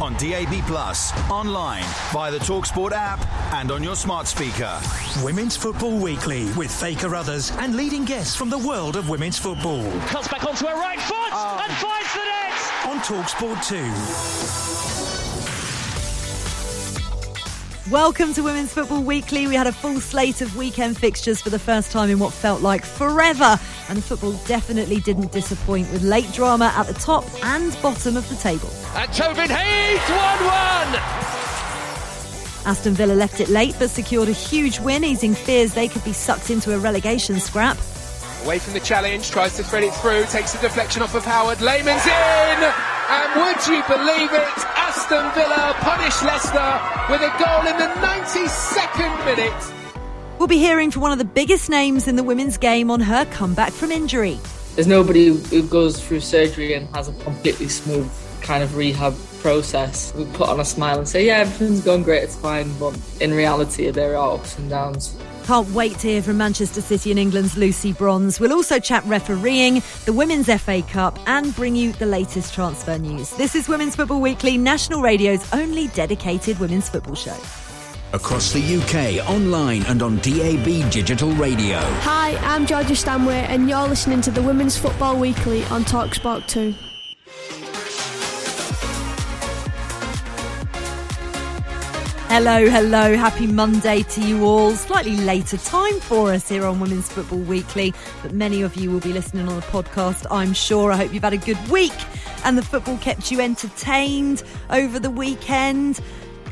On DAB Plus, online, via the Talksport app, and on your smart speaker. Women's Football Weekly with Faye Carruthers and leading guests from the world of women's football. Cuts back onto her right foot and oh. finds the net. On Talksport 2. Welcome to Women's Football Weekly. We had a full slate of weekend fixtures for the first time in what felt like forever, and the football definitely didn't disappoint with late drama at the top and bottom of the table. And Tobin Heath 1 1. Aston Villa left it late but secured a huge win, easing fears they could be sucked into a relegation scrap. Away from the challenge, tries to thread it through, takes the deflection off of Howard. Lehmann's in! And would you believe it? Aston Villa punish Leicester with a goal in the 92nd minute. We'll be hearing from one of the biggest names in the women's game on her comeback from injury. There's nobody who goes through surgery and has a completely smooth kind of rehab process. We put on a smile and say, yeah, everything's going great, it's fine. But in reality, there are ups and downs. Can't wait to hear from Manchester City and England's Lucy Bronze. We'll also chat refereeing, the Women's FA Cup, and bring you the latest transfer news. This is Women's Football Weekly, National Radio's only dedicated women's football show. Across the UK, online and on DAB Digital Radio. Hi, I'm Georgia Stanway, and you're listening to the Women's Football Weekly on Talksport 2. Hello, hello, happy Monday to you all. Slightly later time for us here on Women's Football Weekly, but many of you will be listening on the podcast, I'm sure. I hope you've had a good week and the football kept you entertained over the weekend.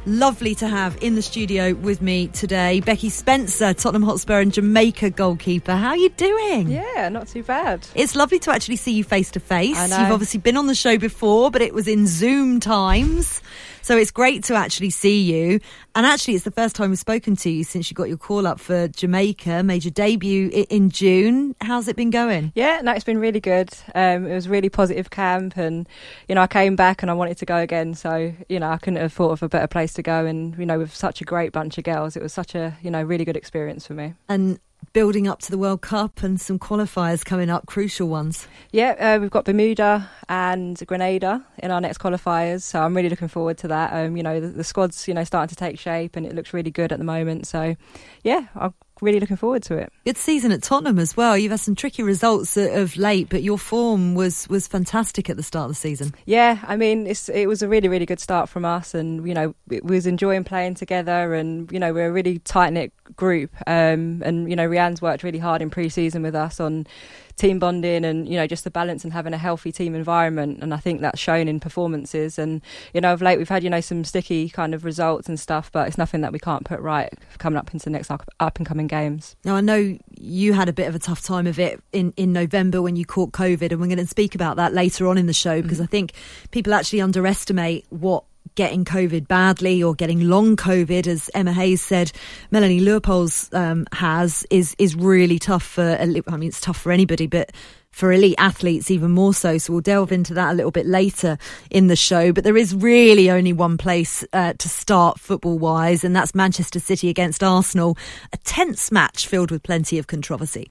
Lovely to have in the studio with me today Becky Spencer, Tottenham Hotspur and Jamaica goalkeeper. How are you doing? Yeah, not too bad. It's lovely to actually see you face to face. You've obviously been on the show before, but it was in Zoom times. So it's great to actually see you. And actually, it's the first time we've spoken to you since you got your call up for Jamaica, made your debut in June. How's it been going? Yeah, no, it's been really good. Um, it was a really positive camp, and you know, I came back and I wanted to go again. So you know, I couldn't have thought of a better place to go. And you know, with such a great bunch of girls, it was such a you know really good experience for me. And building up to the World Cup and some qualifiers coming up, crucial ones. Yeah, uh, we've got Bermuda and Grenada in our next qualifiers, so I'm really looking forward to that. Um, you know, the, the squad's you know starting to take shape, and it looks really good at the moment. So, yeah, I'm really looking forward to it. Good season at Tottenham as well. You've had some tricky results of late, but your form was was fantastic at the start of the season. Yeah, I mean, it's, it was a really, really good start from us, and you know, we was enjoying playing together, and you know, we're a really tight knit group, um, and you know, Rehanne's worked really hard in pre-season with us on team bonding and you know just the balance and having a healthy team environment. And I think that's shown in performances. And you know of late we've had you know some sticky kind of results and stuff but it's nothing that we can't put right coming up into the next up, up and coming games. Now I know you had a bit of a tough time of it in, in November when you caught COVID, and we're going to speak about that later on in the show mm-hmm. because I think people actually underestimate what getting COVID badly or getting long COVID, as Emma Hayes said, Melanie Leupolz um, has is is really tough for. I mean, it's tough for anybody, but for elite athletes even more so. So we'll delve into that a little bit later in the show. But there is really only one place uh, to start football wise, and that's Manchester City against Arsenal. A tense match filled with plenty of controversy.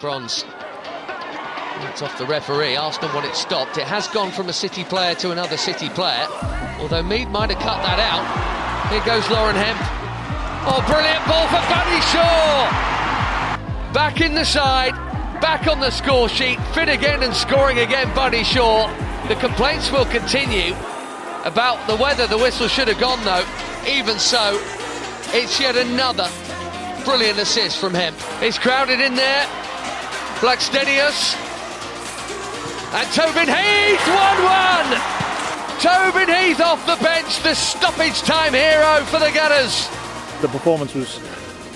Bronze. It's off the referee. Arsenal want it stopped. It has gone from a City player to another City player. Although Mead might have cut that out. Here goes Lauren Hemp. Oh, brilliant ball for Bunny Shaw. Back in the side. Back on the score sheet. Fit again and scoring again, Bunny Shaw. The complaints will continue about the weather. The whistle should have gone though. Even so, it's yet another brilliant assist from him. It's crowded in there. Blackstenius. And Tobin Heath 1 1. Tobin Heath off the bench, the stoppage time hero for the Gunners. The performance was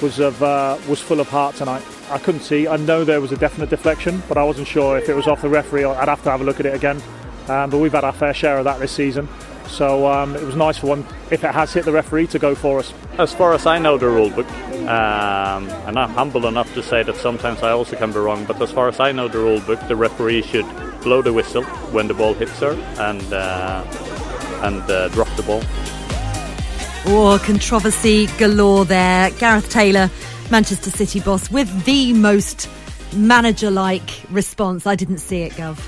was of uh, was full of heart tonight. I couldn't see. I know there was a definite deflection, but I wasn't sure if it was off the referee. I'd have to have a look at it again. Um, but we've had our fair share of that this season. So um, it was nice for one, if it has hit the referee, to go for us. As far as I know the rule book, um, and I'm humble enough to say that sometimes I also can be wrong, but as far as I know the rule book, the referee should blow the whistle when the ball hits her and uh, and uh, drop the ball. Oh, controversy galore there. Gareth Taylor, Manchester City boss, with the most manager like response. I didn't see it, Gov.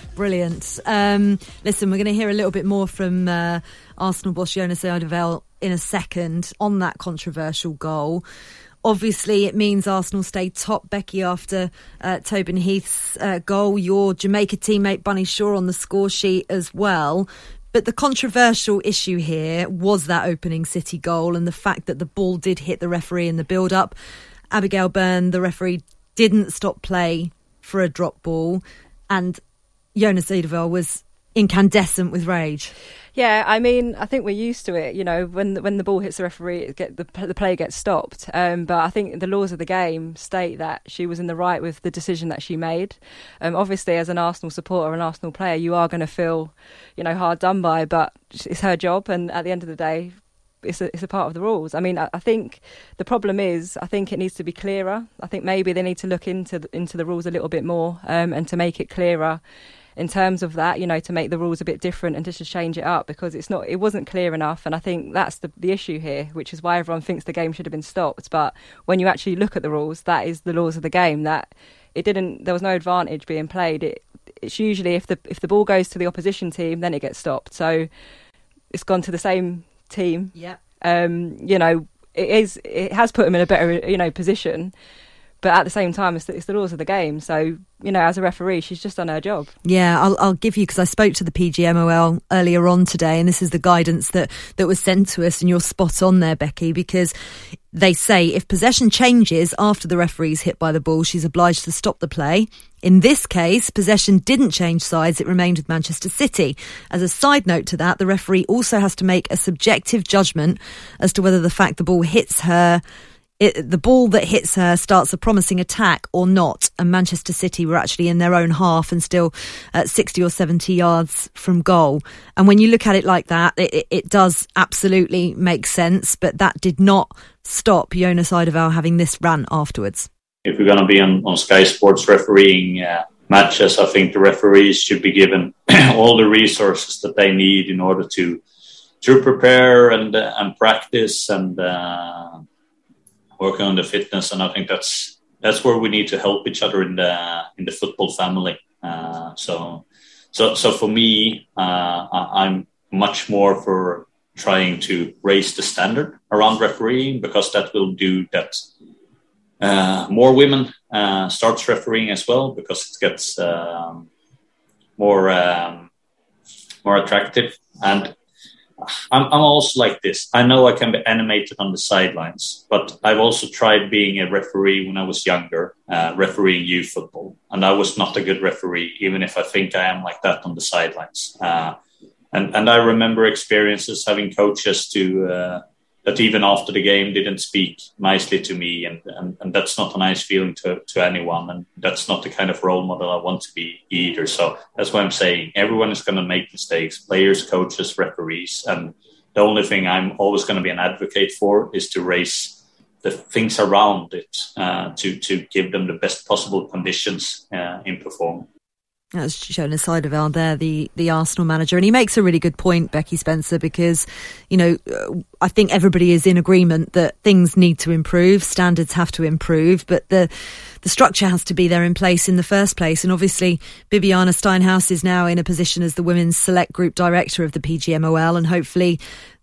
Brilliant. Um, listen, we're going to hear a little bit more from uh, Arsenal boss Jonas Eidevall in a second on that controversial goal. Obviously, it means Arsenal stay top, Becky, after uh, Tobin Heath's uh, goal. Your Jamaica teammate Bunny Shaw on the score sheet as well. But the controversial issue here was that opening City goal and the fact that the ball did hit the referee in the build up. Abigail Byrne, the referee, didn't stop play for a drop ball. And Jonas Eidevall was incandescent with rage. Yeah, I mean, I think we're used to it. You know, when when the ball hits the referee, it get, the the play gets stopped. Um, but I think the laws of the game state that she was in the right with the decision that she made. Um, obviously, as an Arsenal supporter, an Arsenal player, you are going to feel, you know, hard done by. But it's her job, and at the end of the day, it's a, it's a part of the rules. I mean, I, I, think the problem is, I think it needs to be clearer. I think maybe they need to look into the, into the rules a little bit more um, and to make it clearer in terms of that, you know, to make the rules a bit different and just to change it up because it's not, it wasn't clear enough. And I think that's the, the issue here, which is why everyone thinks the game should have been stopped. But when you actually look at the rules, that is the laws of the game that it didn't, there was no advantage being played. It, it's usually if the, if the ball goes to the opposition team, then it gets stopped. So it's gone to the same team. Yeah. Um, you know, it is, it has put them in a better, you know, position but at the same time, it's the, it's the, laws of the game. So, you know, as a referee, she's just done her job. Yeah, I'll, I'll give you because I spoke to the PGMOL earlier on today, and this is the guidance that that was sent to us, and you're spot on there, Becky, because they say if possession changes after the referee's hit by the ball, she's obliged to stop the play. In this case, possession didn't change sides, it remained with Manchester City. As a side note to that, the referee also has to make a subjective judgment as to whether the fact the ball hits her it, the ball that hits her starts a promising attack or not. And Manchester City were actually in their own half and still at 60 or 70 yards from goal. And when you look at it like that, it, it does absolutely make sense. But that did not stop Jonas Eidevall having this rant afterwards. If we're going to be on, on Sky Sports refereeing uh, matches, I think the referees should be given all the resources that they need in order to to prepare and uh, and practice and uh, working on the fitness, and I think that's that's where we need to help each other in the in the football family. Uh, so, so so for me, uh, I'm much more for trying to raise the standard around refereeing because that will do that. Uh, more women uh, starts refereeing as well because it gets um, more um, more attractive and I'm, I'm also like this. I know I can be animated on the sidelines, but I've also tried being a referee when I was younger, uh, refereeing youth football, and I was not a good referee, even if I think I am like that on the sidelines. Uh, and and I remember experiences having coaches to uh, that even after the game didn't speak nicely to me and, and, and that's not a nice feeling to, to anyone and that's not the kind of role model i want to be either. So that's why i'm saying everyone is going to make mistakes players coaches referees and the only thing i'm always going to be an advocate for is to raise the things around it uh, to to give them the best possible conditions uh, in performing that's Jonas Eidevall there, the, the Arsenal manager. And he makes a really good point, Becky Spencer, because, you know, I think everybody is in agreement that things need to improve, standards have to improve, but the, the structure has to be there in place in the first place. And obviously, Bibiana Steinhaus is now in a position as the Women's Select Group Director of the PGMOL, and hopefully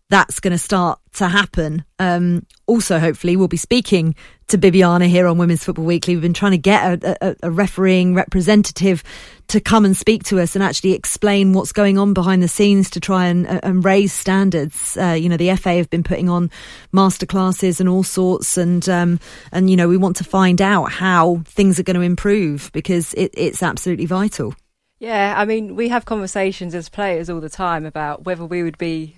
that's going to start to happen. Um, also, hopefully, we'll be speaking to Bibiana here on Women's Football Weekly. We've been trying to get a, a, a, refereeing representative to come and speak to us and actually explain what's going on behind the scenes to try and, uh, and raise standards. Uh, you know, the FA have been putting on masterclasses and all sorts, and um, and you know, we want to find out how things are going to improve because it, it's absolutely vital. Yeah, I mean, we have conversations as players all the time about whether we would be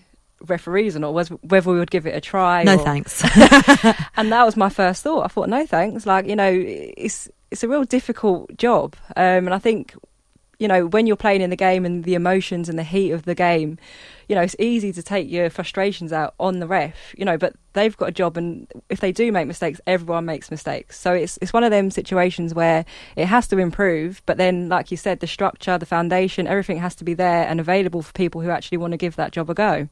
referees or not, was whether we would give it a try. No or... thanks. and that was my first thought. I thought, no thanks. Like you know, it's it's a real difficult job, um, and I think you know when you're playing in the game and the emotions and the heat of the game, you know it's easy to take your frustrations out on the ref. You know, but they've got a job, and if they do make mistakes, everyone makes mistakes. So it's it's one of them situations where it has to improve. But then, like you said, the structure, the foundation, everything has to be there and available for people who actually want to give that job a go.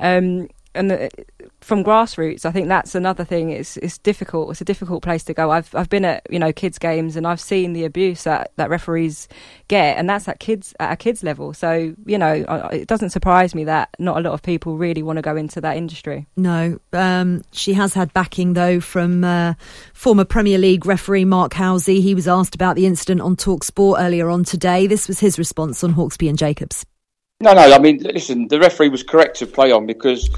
Um, and the, from grassroots, I think that's another thing. It's it's difficult. It's a difficult place to go. I've I've been at you know kids games and I've seen the abuse that, that referees get, and that's at kids at a kids level. So you know it doesn't surprise me that not a lot of people really want to go into that industry. No, um, she has had backing though from uh, former Premier League referee Mark Halsey. He was asked about the incident on Talk Sport earlier on today. This was his response on Hawksbee and Jacobs. No, no. I mean, listen. The referee was correct to play on because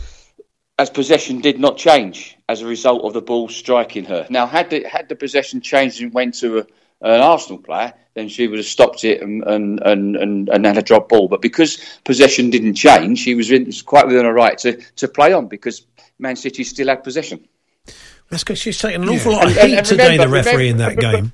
as possession did not change as a result of the ball striking her. Now, had the, had the possession changed and went to a, an Arsenal player, then she would have stopped it and, and, and, and, and had a drop ball. But because possession didn't change, she was, in, was quite within her right to, to play on because Man City still had possession. That's because she's taken an awful lot of heat today, the referee in that game.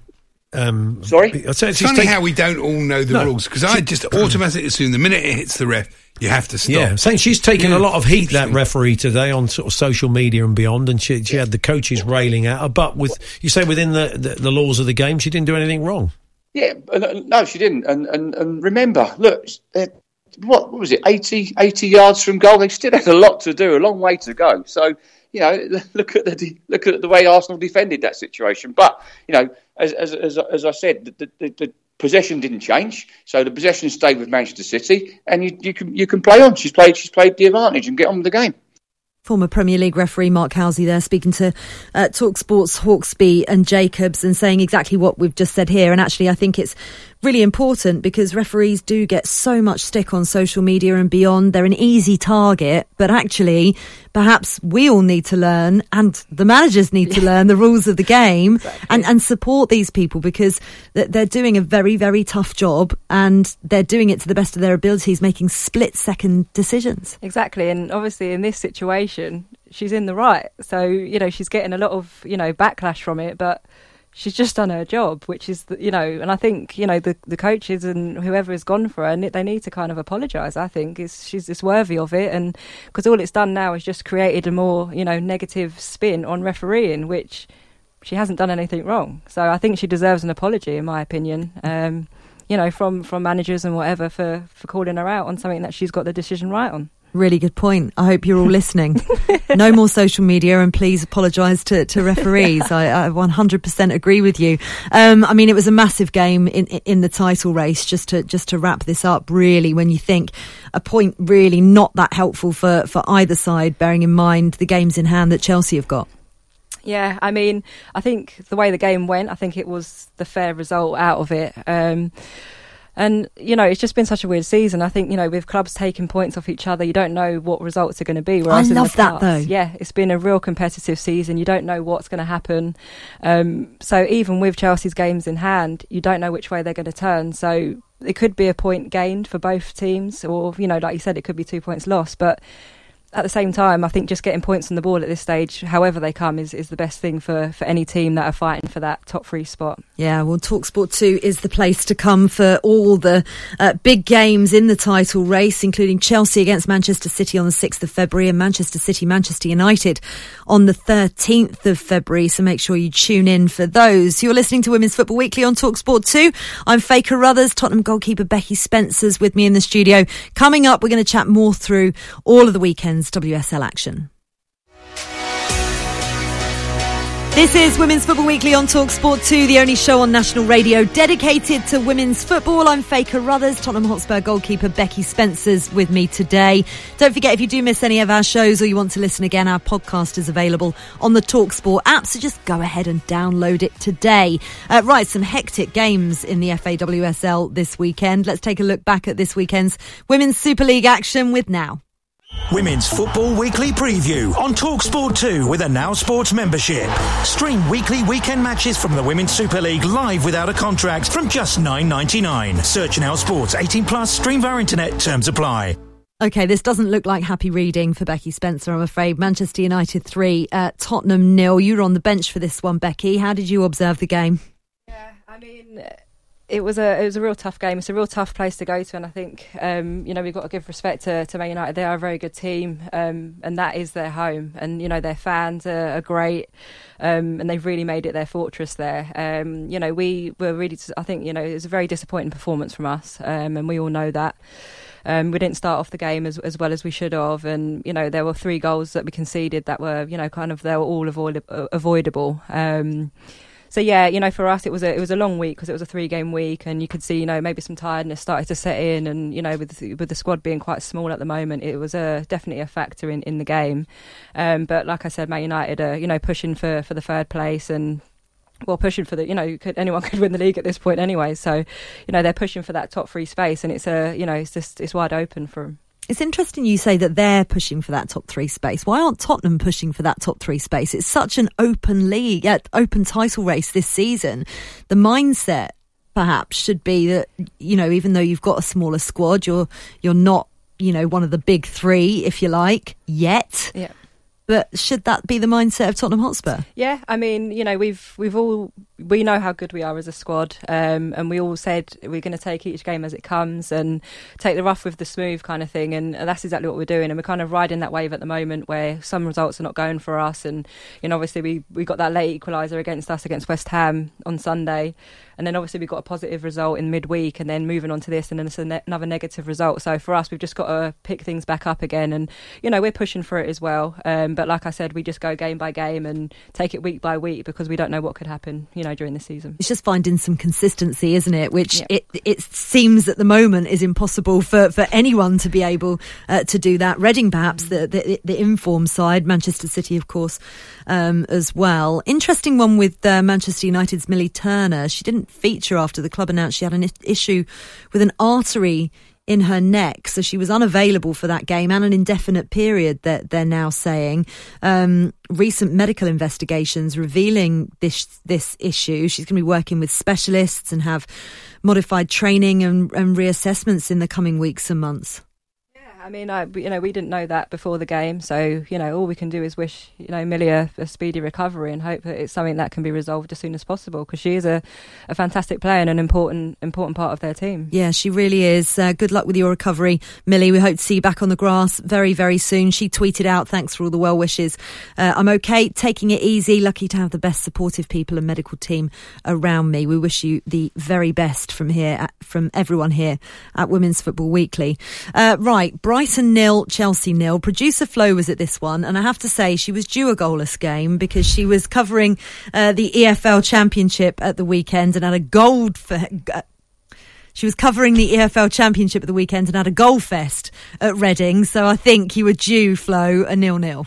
Um, Sorry, it's funny take... how we don't all know the no, rules because I just automatically assume the minute it hits the ref, you have to stop. Yeah, saying she's taken yeah. a lot of heat that referee today on sort of social media and beyond, and she she had the coaches railing at her. But with you say within the, the, the laws of the game, she didn't do anything wrong. Yeah, no, she didn't. And and, and remember, look, uh, what, what was it, 80, 80 yards from goal? They still had a lot to do, a long way to go. So you know, look at the look at the way Arsenal defended that situation. But you know, as as as, as I said, the, the, the, possession didn't change, so the possession stayed with Manchester City, and you you can you can play on. She's played she's played the advantage and get on with the game. Former Premier League referee Mark Halsey there speaking to uh, Talk Sports Hawksbee and Jacobs and saying exactly what we've just said here. And actually, I think it's really important because referees do get so much stick on social media and beyond. They're an easy target, but actually, perhaps we all need to learn and the managers need to learn the rules of the game exactly. and, and support these people because they're doing a very, very tough job and they're doing it to the best of their abilities, making split second decisions. Exactly. And obviously, in this situation, she's in the right. So, you know, she's getting a lot of, you know, backlash from it, but she's just done her job, which is, the, you know, and I think, you know, the, the coaches and whoever has gone for her, they need to kind of apologise. I think it's, she's just worthy of it, and because all it's done now is just created a more, you know, negative spin on refereeing, which she hasn't done anything wrong. So I think she deserves an apology, in my opinion. Um, you know, from from managers and whatever for for calling her out on something that she's got the decision right on. Really good point. I hope you're all listening. no more social media and please apologise to, to referees. I, I 100% agree with you. Um, I mean, it was a massive game in, in the title race. Just to, just to wrap this up, really, when you think a point really not that helpful for, for either side, bearing in mind the games in hand that Chelsea have got. Yeah, I mean, I think the way the game went, I think it was the fair result out of it. Um, and, you know, it's just been such a weird season. I think, you know, with clubs taking points off each other, you don't know what results are going to be. Whereas I love that, though. Yeah, it's been a real competitive season. You don't know what's going to happen. Um, so even with Chelsea's games in hand, you don't know which way they're going to turn. So it could be a point gained for both teams, or, you know, like you said, it could be two points lost. But at the same time, I think just getting points on the board at this stage, however they come, is, is the best thing for, for any team that are fighting for that top three spot. Yeah, well, Talksport 2 is the place to come for all the uh, big games in the title race, including Chelsea against Manchester City on the 6th of February and Manchester City, Manchester United on the 13th of February. So make sure you tune in for those. You're listening to Women's Football Weekly on Talksport 2. I'm Faye Carruthers, Tottenham goalkeeper Becky Spencer's with me in the studio. Coming up, we're going to chat more through all of the weekend's WSL action. This is Women's Football Weekly on Talk Sport 2, the only show on national radio dedicated to women's football. I'm Faye Carruthers, Tottenham Hotspur goalkeeper Becky Spencer's with me today. Don't forget, if you do miss any of our shows or you want to listen again, our podcast is available on the Talk Sport app, so just go ahead and download it today. Uh, right, some hectic games in the FAWSL this weekend. Let's take a look back at this weekend's Women's Super League action with Now. Women's Football Weekly Preview on Talksport 2 with a Now Sports membership. Stream weekly weekend matches from the Women's Super League live without a contract from just $9.99. Search Now Sports 18 plus, stream via internet, terms apply. Okay, this doesn't look like happy reading for Becky Spencer, I'm afraid. Manchester United 3, uh, Tottenham nil. You were on the bench for this one, Becky. How did you observe the game? Yeah, I mean, it was a it was a real tough game. It's a real tough place to go to, and I think um, you know we've got to give respect to, to Man United. They are a very good team, um, and that is their home. And you know their fans are, are great, um, and they've really made it their fortress there. Um, you know we were really, I think you know it was a very disappointing performance from us, um, and we all know that. Um, we didn't start off the game as, as well as we should have, and you know there were three goals that we conceded that were you know kind of they were all avoid- avoidable. Um, so yeah, you know, for us it was a it was a long week because it was a three game week, and you could see you know maybe some tiredness started to set in, and you know with with the squad being quite small at the moment, it was a definitely a factor in, in the game. Um, but like I said, Man United are you know pushing for for the third place and well pushing for the you know could, anyone could win the league at this point anyway so you know they're pushing for that top three space and it's a you know it's just it's wide open for them it's interesting you say that they're pushing for that top three space. Why aren't Tottenham pushing for that top three space? It's such an open league, uh, open title race this season. The mindset perhaps should be that you know even though you've got a smaller squad, you're you're not you know one of the big three if you like yet. Yeah. But should that be the mindset of Tottenham Hotspur? Yeah, I mean, you know, we've we've all we know how good we are as a squad, um, and we all said we're going to take each game as it comes and take the rough with the smooth kind of thing, and that's exactly what we're doing. And we're kind of riding that wave at the moment where some results are not going for us, and you know, obviously we we got that late equaliser against us against West Ham on Sunday, and then obviously we got a positive result in midweek, and then moving on to this, and then it's another negative result. So for us, we've just got to pick things back up again, and you know, we're pushing for it as well. Um, but like I said, we just go game by game and take it week by week because we don't know what could happen, you know, during the season. It's just finding some consistency, isn't it? Which yeah. it it seems at the moment is impossible for, for anyone to be able uh, to do that. Reading, perhaps mm. the, the, the informed side, Manchester City, of course, um, as well. Interesting one with uh, Manchester United's Millie Turner. She didn't feature after the club announced she had an issue with an artery in her neck, so she was unavailable for that game and an indefinite period. That they're now saying. Um, recent medical investigations revealing this this issue. She's going to be working with specialists and have modified training and, and reassessments in the coming weeks and months. I mean, I, you know, we didn't know that before the game, so you know, all we can do is wish you know Millie a, a speedy recovery and hope that it's something that can be resolved as soon as possible because she is a, a fantastic player and an important important part of their team. Yeah, she really is. Uh, good luck with your recovery, Millie. We hope to see you back on the grass very very soon. She tweeted out, "Thanks for all the well wishes. Uh, I'm okay, taking it easy. Lucky to have the best supportive people and medical team around me. We wish you the very best from here, at, from everyone here at Women's Football Weekly. Uh, right, Brian. Brighton nil, Chelsea nil. Producer Flo was at this one, and I have to say she was due a goalless game because she was covering uh, the EFL Championship at the weekend and had a gold for. Uh, she was covering the EFL Championship at the weekend and had a goal fest at Reading. So I think you were due, Flo, a nil nil.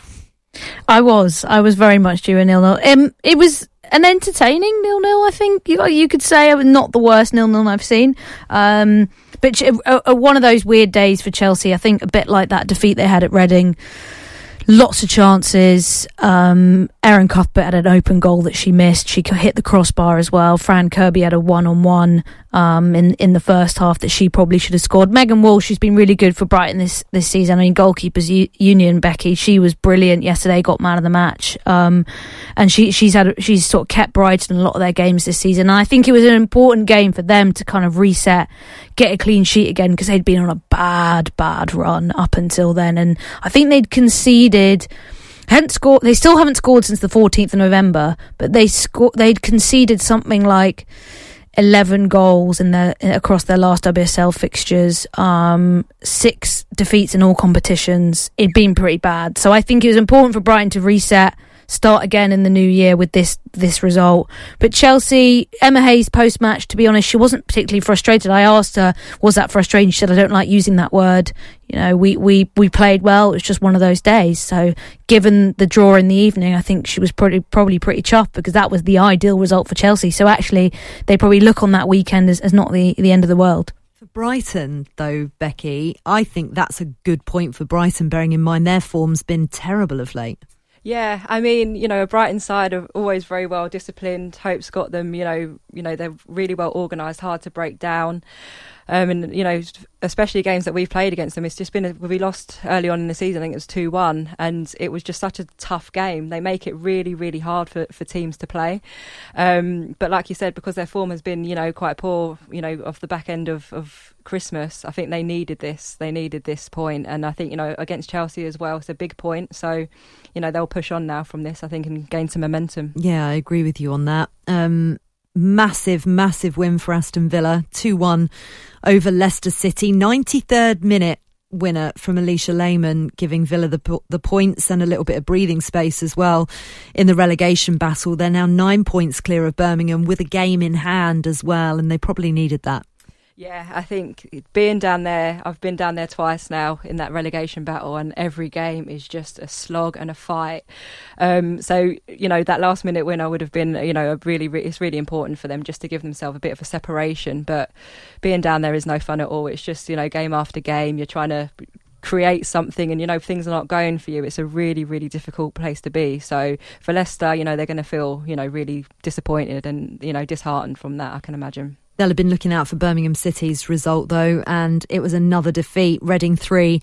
I was. I was very much due a nil nil. Um, it was an entertaining nil nil. I think you, you could say not the worst nil nil I've seen. Um, but uh, uh, one of those weird days for Chelsea. I think a bit like that defeat they had at Reading. Lots of chances. Um, Erin Cuthbert had an open goal that she missed. She hit the crossbar as well. Fran Kirby had a one on one in in the first half that she probably should have scored. Megan Walsh, she's been really good for Brighton this this season. I mean, goalkeepers u- union Becky, she was brilliant yesterday. Got man of the match, um, and she she's had she's sort of kept Brighton in a lot of their games this season. And I think it was an important game for them to kind of reset, get a clean sheet again because they'd been on a bad bad run up until then, and I think they'd conceded hadn't scored. They still haven't scored since the 14th of November, but they scored. They'd conceded something like 11 goals in their across their last WSL fixtures, um, six defeats in all competitions. It'd been pretty bad. So I think it was important for Brighton to reset, start again in the new year with this this result. But Chelsea, Emma Hayes post match, to be honest, she wasn't particularly frustrated. I asked her, "Was that frustrating?" She said, "I don't like using that word. You know, we we we played well. It was just one of those days." So, given the draw in the evening, I think she was pretty probably pretty chuffed because that was the ideal result for Chelsea. So actually, they probably look on that weekend as, as not the the end of the world. For Brighton, though, Becky, I think that's a good point for Brighton, bearing in mind their form's been terrible of late. Yeah, I mean, you know, a Brighton side are always very well disciplined. Hope's got them, you know, you know, they're really well organised, hard to break down. Um, and you know, especially games that we've played against them, it's just been a, we lost early on in the season. I think it was two one, and it was just such a tough game. They make it really, really hard for, for teams to play. Um, but like you said, because their form has been you know quite poor, you know, off the back end of, of Christmas, I think they needed this. They needed this point, and I think you know against Chelsea as well, it's a big point. So you know they'll push on now from this, I think, and gain some momentum. Yeah, I agree with you on that. Um, massive, massive win for Aston Villa, 2 1 over Leicester City. 93rd minute winner from Alisha Lehmann, giving Villa the, the points and a little bit of breathing space as well in the relegation battle. They're now nine points clear of Birmingham with a game in hand as well, and they probably needed that. Yeah, I think being down there, I've been down there twice now in that relegation battle, and every game is just a slog and a fight. Um, so, you know, that last minute winner would have been, you know, really, re- it's really important for them just to give themselves a bit of a separation. But being down there is no fun at all. It's just, you know, game after game, you're trying to create something and you know things are not going for you it's a really really difficult place to be so for Leicester you know they're going to feel you know really disappointed and you know disheartened from that I can imagine They'll have been looking out for Birmingham City's result, though, and it was another defeat. Reading 3,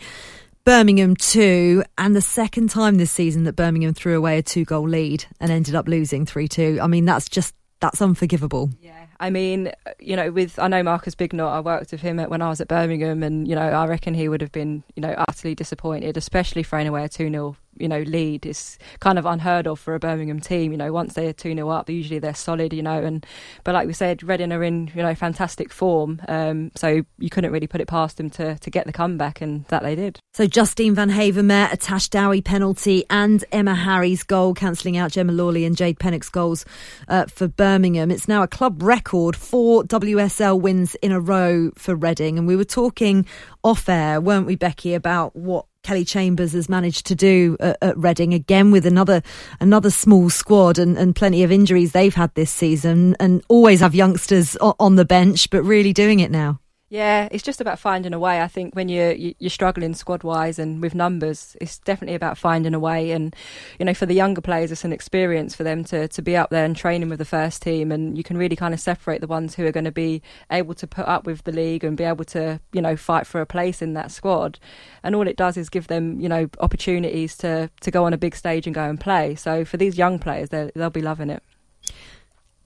Birmingham 2, and the second time this season that Birmingham threw away a two goal lead and ended up losing 3 2. I mean, that's just, that's unforgivable. Yeah. I mean, you know, with I know Marcus Bignot. I worked with him when I was at Birmingham, and you know, I reckon he would have been, you know, utterly disappointed, especially throwing away a two 0 you know lead is kind of unheard of for a Birmingham team. You know, once they're two 0 up, usually they're solid. You know, and but like we said, Reading are in you know fantastic form, um, so you couldn't really put it past them to to get the comeback, and that they did. So Justine Vanhaevermaet, a Tash Dowie penalty, and Emma Harries' goal, cancelling out Gemma Lawley and Jade Pennock's goals uh, for Birmingham. It's now a club record four WSL wins in a row for Reading, and we were talking off air, weren't we, Becky, about what Kelly Chambers has managed to do at, at Reading again with another another small squad and, and plenty of injuries they've had this season and always have youngsters on the bench, but really doing it now. Yeah, it's just about finding a way. I think when you're you're struggling squad wise and with numbers, it's definitely about finding a way. And you know, for the younger players, it's an experience for them to to be up there and training with the first team, and you can really kind of separate the ones who are going to be able to put up with the league and be able to you know fight for a place in that squad. And all it does is give them you know opportunities to to go on a big stage and go and play. So for these young players, they'll be loving it.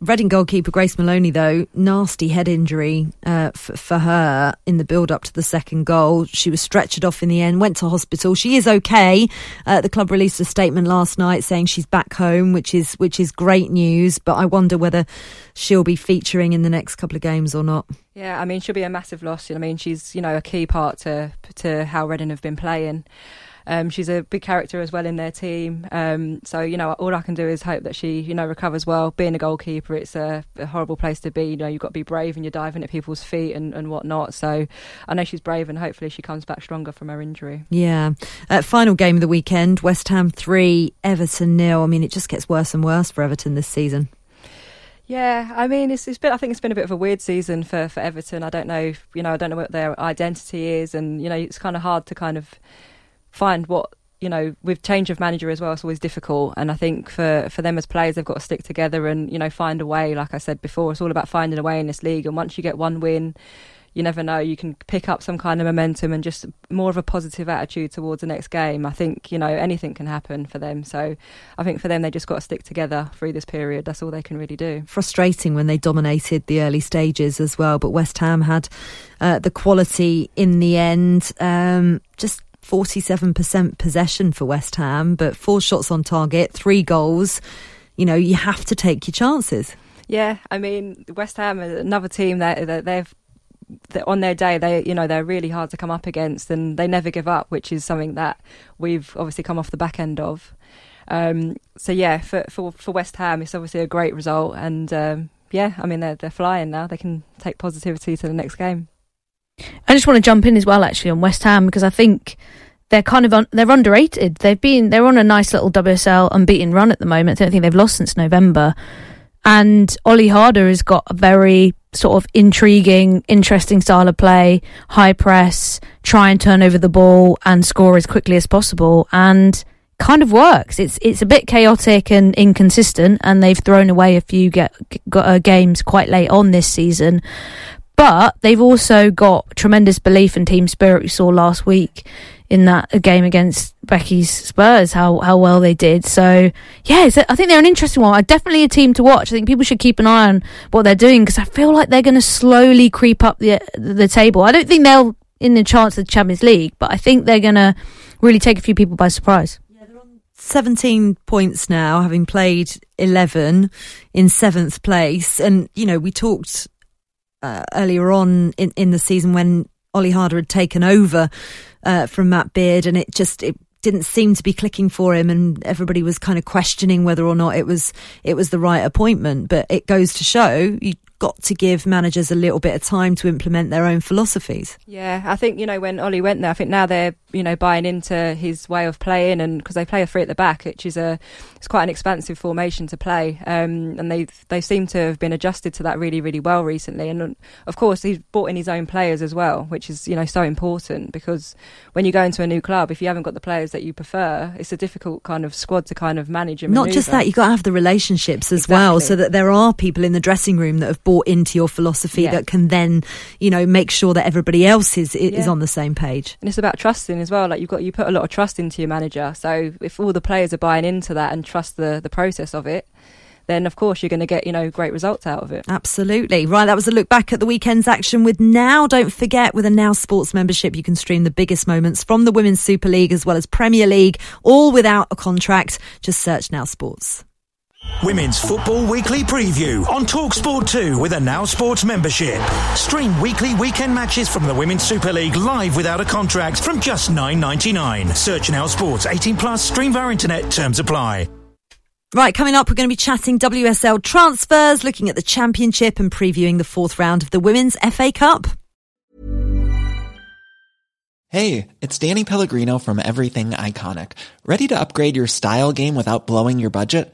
Reading goalkeeper Grace Moloney, though, nasty head injury uh, f- for her in the build up to the second goal. She was stretchered off in the end, went to hospital. She is okay. Uh, the club released a statement last night saying she's back home, which is which is great news. But I wonder whether she'll be featuring in the next couple of games or not. Yeah, I mean she'll be a massive loss. I mean she's you know a key part to to how Reading have been playing. Um, she's a big character as well in their team. Um, so you know, all I can do is hope that she you know recovers well. Being a goalkeeper, it's a, a, horrible place to be. You know, you've got to be brave and you're diving at people's feet and, and whatnot. So I know she's brave, and hopefully she comes back stronger from her injury. Yeah. Uh, final game of the weekend: West Ham three, Everton nil. I mean, it just gets worse and worse for Everton this season. Yeah, I mean, it's, it's been. I think it's been a bit of a weird season for, for Everton. I don't know, you know, I don't know what their identity is, and you know, it's kind of hard to kind of find what you know with change of manager as well it's always difficult. And i think for for them as players they've got to stick together and you know find a way. Like i said before it's all about finding a way in this league. And once you get one win you never know you can pick up some kind of momentum and just more of a positive attitude towards the next game. I think you know anything can happen for them. So i think for them they just got to stick together through this period. That's all they can really do. Frustrating when they dominated the early stages as well but west ham had uh, the quality in the end. Um, just 47% possession for West Ham, but four shots on target, three goals. You know, you have to take your chances. Yeah, I mean, West Ham, is another team that they've on their day, they you know they're really hard to come up against, and they never give up, which is something that we've obviously come off the back end of. Um, so yeah, for, for for West Ham, it's obviously a great result, and um, yeah, I mean they're they're flying now. They can take positivity to the next game. I just want to jump in as well, actually, on West Ham because I think they're kind of un- they're underrated. They've been they're on a nice little WSL unbeaten run at the moment. I don't think they've lost since November. And Olli Harder has got a very sort of intriguing, interesting style of play, high press, try and turn over the ball and score as quickly as possible, and kind of works. It's it's a bit chaotic and inconsistent, and they've thrown away a few get, got, uh, games quite late on this season. But they've also got tremendous belief and team spirit we saw last week in that uh, game against Becky's Spurs, how how well they did. So yeah, I think they're an interesting one. Definitely a team to watch. I think people should keep an eye on what they're doing because I feel like they're going to slowly creep up the the table. I don't think they'll in the chance of the Champions League, but I think they're going to really take a few people by surprise. Yeah, they're on 17 points now, having played 11 in seventh place. And, you know, we talked uh, earlier on in, in the season when Olli Harder had taken over uh, from Matt Beard, and it just it didn't seem to be clicking for him, and everybody was kind of questioning whether or not it was it was the right appointment. But it goes to show you got to give managers a little bit of time to implement their own philosophies. Yeah, I think you know when Olli went there, I think now they're you know buying into his way of playing, and because they play a three at the back, which is a it's quite an expansive formation to play, um, and they they seem to have been adjusted to that really really well recently, and of course he's brought in his own players as well, which is you know so important because when you go into a new club, if you haven't got the players that you prefer, it's a difficult kind of squad to kind of manage and not maneuver. just that you have got to have the relationships as exactly. well, so that there are people in the dressing room that have bought into your philosophy yeah. that can then, you know, make sure that everybody else is is yeah. on the same page. And it's about trusting as well. Like you've got you put a lot of trust into your manager. So if all the players are buying into that and trust the the process of it, then of course you're going to get you know great results out of it. Absolutely right. That was a look back at the weekend's action with Now. Don't forget, with a Now Sports membership, you can stream the biggest moments from the Women's Super League as well as Premier League, all without a contract. Just search Now Sports. Women's Football Weekly Preview on Talksport 2 with a Now Sports membership. Stream weekly weekend matches from the Women's Super League live without a contract from just $9.99. Search Now Sports 18 plus, stream via internet, terms apply. Right, coming up, we're going to be chatting WSL transfers, looking at the championship and previewing the fourth round of the Women's FA Cup. Hey, it's Danny Pellegrino from Everything Iconic. Ready to upgrade your style game without blowing your budget?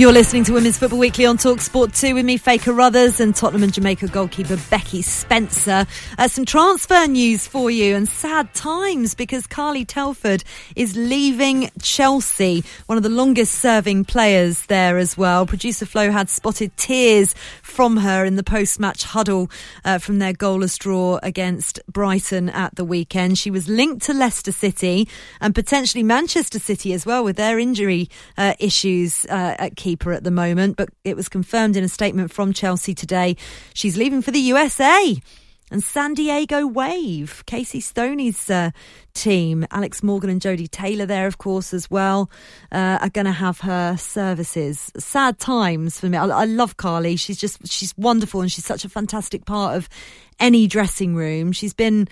You're listening to Women's Football Weekly on Talk Sport 2 with me, Faye Carruthers, and Tottenham and Jamaica goalkeeper Becky Spencer. Uh, some transfer news for you and sad times because Carly Telford is leaving Chelsea, one of the longest serving players there as well. Producer Flo had spotted tears from her in the post match huddle uh, from their goalless draw against Brighton at the weekend. She was linked to Leicester City and potentially Manchester City as well with their injury uh, issues uh, at keeper at the moment. But it was confirmed in a statement from Chelsea today. She's leaving for the USA and San Diego Wave, Casey Stoney's uh, team, Alex Morgan and Jodie Taylor there, of course, as well, uh, are going to have her services. Sad times for me. I, I, love Carly. She's just she's wonderful and she's such a fantastic part of any dressing room. She's been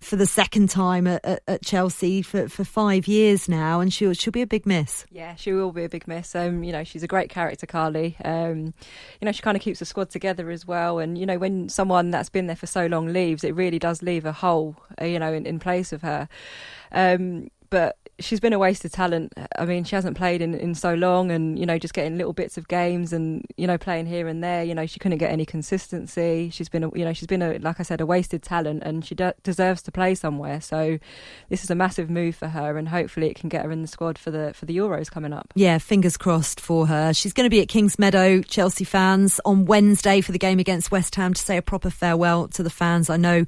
for the second time at, at, at, Chelsea for, for five years now, and she'll she'll be a big miss. Yeah, she will be a big miss. Um, you know, she's a great character, Carly. Um, you know, she kind of keeps the squad together as well. And you know, when someone that's been there for so long leaves, it really does leave a hole. Uh, you know, in, in place of her. Um, but she's been a wasted talent. I mean, she hasn't played in, in so long, and you know, just getting little bits of games, and you know, playing here and there. You know, she couldn't get any consistency. She's been, a, you know, she's been a like I said, a wasted talent, and she de- deserves to play somewhere. So, this is a massive move for her, and hopefully, it can get her in the squad for the for the Euros coming up. Yeah, fingers crossed for her. She's going to be at Kingsmeadow, Chelsea fans, on Wednesday for the game against West Ham to say a proper farewell to the fans. I know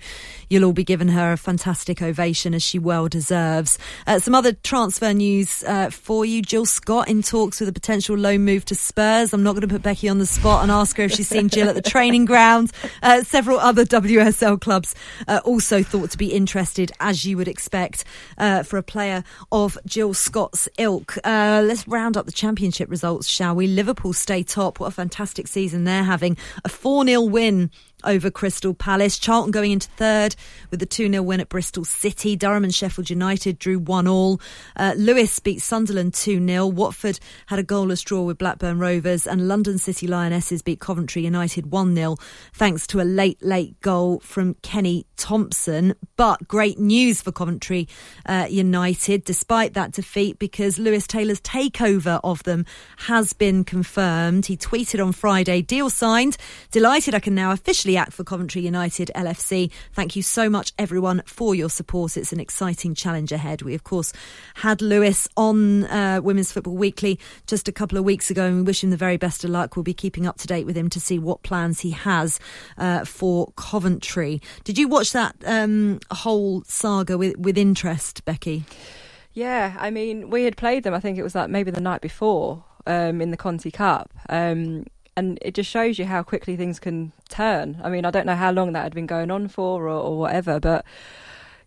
you'll all be giving her a fantastic ovation as she well deserves. Uh, some other transfer news uh, for you. Jill Scott in talks with a potential loan move to Spurs. I'm not going to put Becky on the spot and ask her if she's seen Jill at the training ground. Uh, several other WSL clubs uh, also thought to be interested, as you would expect, uh, for a player of Jill Scott's ilk. Uh, let's round up the championship results, shall we? Liverpool stay top. What a fantastic season they're having. A 4 0 win over Crystal Palace. Charlton going into third with the 2 0 win at Bristol City. Durham and Sheffield United drew 1 all. Uh, Lewes beat Sunderland 2 0. Watford had a goalless draw with Blackburn Rovers. And London City Lionesses beat Coventry United 1 0 thanks to a late, late goal from Kenny Thompson. But great news for Coventry uh, United despite that defeat because Lewis Taylor's takeover of them has been confirmed. He tweeted on Friday, deal signed. Delighted I can now officially act for Coventry United LFC. Thank you so much, everyone, for your support. It's an exciting challenge ahead. We, of course, had Lewis on uh, Women's Football Weekly just a couple of weeks ago, and we wish him the very best of luck. We'll be keeping up to date with him to see what plans he has uh, for Coventry. Did you watch that um, whole saga with, with interest, Becky? Yeah, I mean, we had played them. I think it was like maybe the night before um, in the Conti Cup. Um, and it just shows you how quickly things can turn. I mean, I don't know how long that had been going on for or, or whatever, but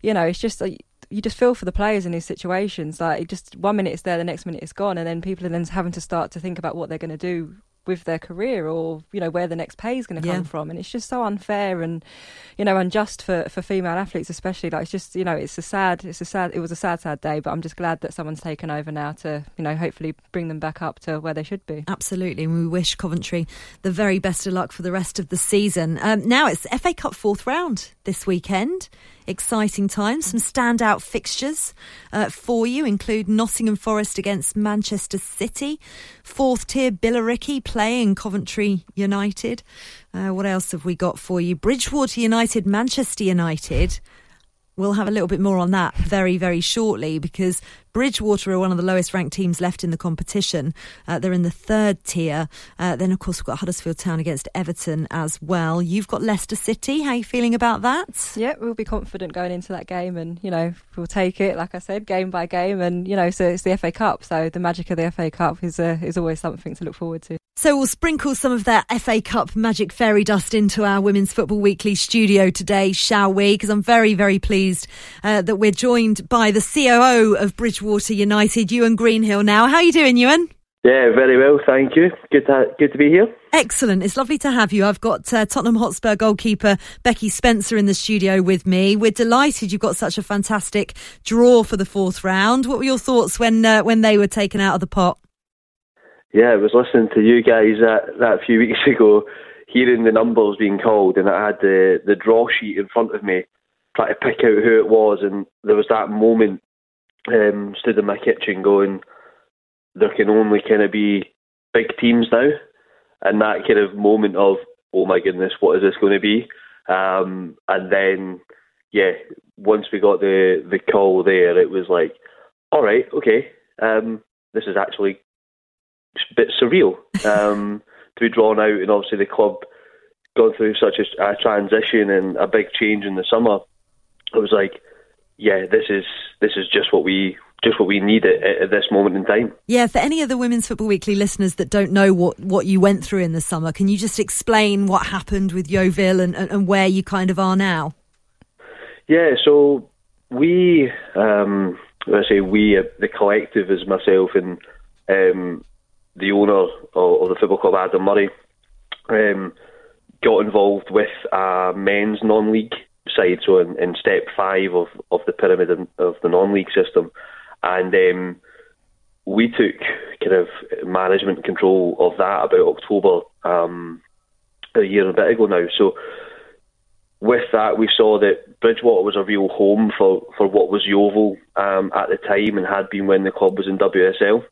you know, it's just like you just feel for the players in these situations. Like, just one minute it's there, the next minute it's gone, and then people are then having to start to think about what they're going to do with their career or you know where the next pay is going to come yeah. from. And it's just so unfair and you know unjust for for female athletes especially. Like it's just you know it's a sad it's a sad it was a sad sad day but i'm just glad that someone's taken over now to you know hopefully bring them back up to where they should be. Absolutely. And we wish coventry the very best of luck for the rest of the season. Um, now it's fa cup fourth round this weekend exciting times. Some standout fixtures uh, for you include Nottingham Forest against Manchester City, fourth tier Billericay playing Coventry United. Uh, what else have we got for you? Bridgwater United, Manchester United. We'll have a little bit more on that very, very shortly because Bridgwater are one of the lowest ranked teams left in the competition. Uh, they're in the third tier. Uh, then, of course, we've got Huddersfield Town against Everton as well. You've got Leicester City. How are you feeling about that? Yeah, we'll be confident going into that game and, you know, we'll take it, like I said, game by game. And, you know, so it's the FA Cup. So the magic of the FA Cup is, uh, is always something to look forward to. So we'll sprinkle some of that FA Cup magic fairy dust into our Women's Football Weekly studio today, shall we? Because I'm very, very pleased uh, that we're joined by the COO of Bridgwater United, Ewan Greenhill. Now, how are you doing, Ewan? Yeah, very well, thank you. Good to good to be here. Excellent. It's lovely to have you. I've got uh, Tottenham Hotspur goalkeeper Becky Spencer in the studio with me. We're delighted you've got such a fantastic draw for the fourth round. What were your thoughts when uh, when they were taken out of the pot? Yeah, I was listening to you guys that, that few weeks ago, hearing the numbers being called, and I had the, the draw sheet in front of me, trying to pick out who it was, and there was that moment, um, stood in my kitchen going, there can only kind of be big teams now, and that kind of moment of oh my goodness, what is this going to be? Um, and then yeah, once we got the the call there, it was like, all right, okay, um, this is actually a bit surreal um, to be drawn out, and obviously the club gone through such a, a transition and a big change in the summer. It was like, yeah, this is this is just what we just what we need at, at, this moment in time. Yeah, for any of the Women's Football Weekly listeners that don't know what, what you went through in the summer, can you just explain what happened with Yeovil and, and, and where you kind of are now? Yeah, so we, um, I say we, uh, the collective is myself and um, the owner of, of, the football club, Adam Murray, um, got involved with a men's non-league side, so in, in step five of, of the pyramid of the non-league system, and um, we took kind of management control of that about October um, a year and a bit ago now. So with that, we saw that Bridgwater was a real home for, for what was Yeovil um, at the time and had been when the club was in WSL.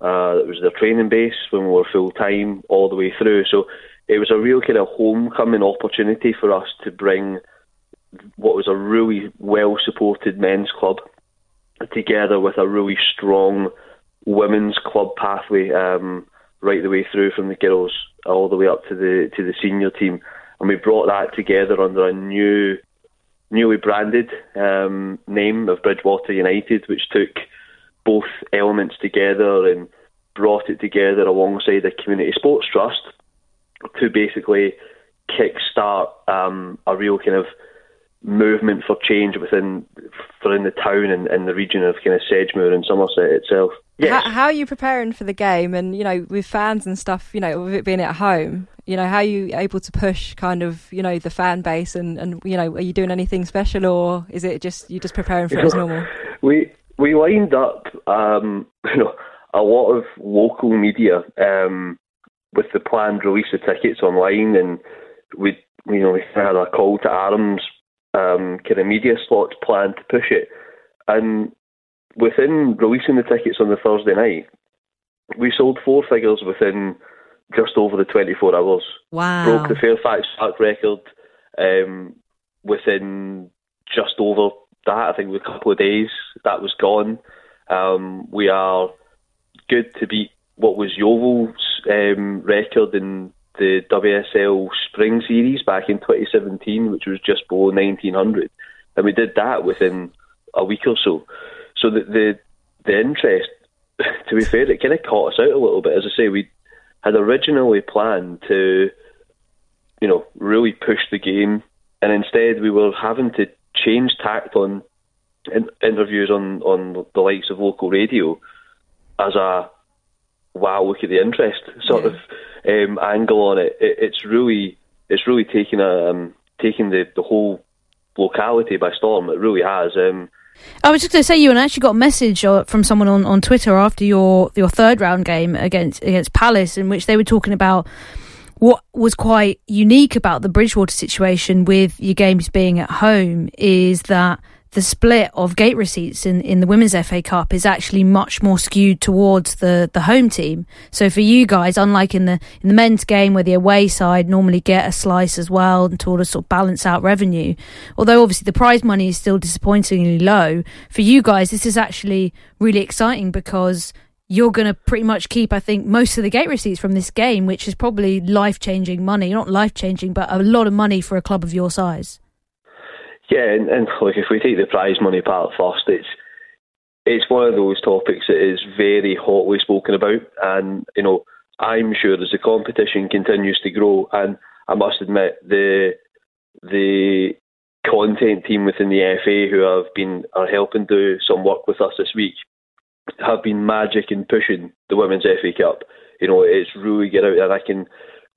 Uh, it was their training base when we were full time all the way through. So it was a real kind of homecoming opportunity for us to bring what was a really well supported men's club together with a really strong women's club pathway um, right the way through from the girls all the way up to the to the senior team. And we brought that together under a new, newly branded um, name of Bridgwater United, which took both elements together and brought it together alongside a community sports trust to basically kickstart um, a real kind of movement for change within within the town and, and the region of kind of Sedgemoor and Somerset itself. Yes. How, how, are you preparing for the game? And you know, with fans and stuff, you know, with it being at home, you know, how are you able to push kind of you know the fan base and and you know, are you doing anything special or is it just you just preparing for it as normal? We we lined up, um, you know, a lot of local media um, with the planned release of tickets online, and we you know we had a call to arms um, kind of media slots planned to push it. And within releasing the tickets on the Thursday night, we sold four figures within just over the 24 hours. Wow. Broke the Fairfax Park record um, within just over that. I think with a couple of days, that was gone. Um, we are good to beat what was Yeovil's um, record in the WSL Spring Series back in 2017, which was just below 1900, and we did that within a week or so. So the the, the interest, to be fair, it kind of caught us out a little bit. As I say, we had originally planned to, you know, really push the game, and instead we were having to change tact on in, interviews on on the likes of local radio as a wow, look at the interest sort yeah. of um, angle on it. it. It's really it's really taken a um, taken the, the whole locality by storm. It really has. Um, I was just going to say, you and I actually got a message uh, from someone on, on Twitter after your your third round game against against Palace, in which they were talking about what was quite unique about the Bridgwater situation with your games being at home is that the split of gate receipts in, in the Women's FA Cup is actually much more skewed towards the, the home team. So for you guys, unlike in the in the men's game where the away side normally get a slice as well and to sort of balance out revenue, although obviously the prize money is still disappointingly low, for you guys this is actually really exciting because you're going to pretty much keep, I think, most of the gate receipts from this game, which is probably life changing money. Not life changing, but a lot of money for a club of your size. Yeah, and, and like if we take the prize money part first, it's it's one of those topics that is very hotly spoken about, and you know I'm sure as the competition continues to grow, and I must admit the the content team within the FA who have been are helping do some work with us this week have been magic in pushing the women's FA Cup. You know, it's really get out there. I can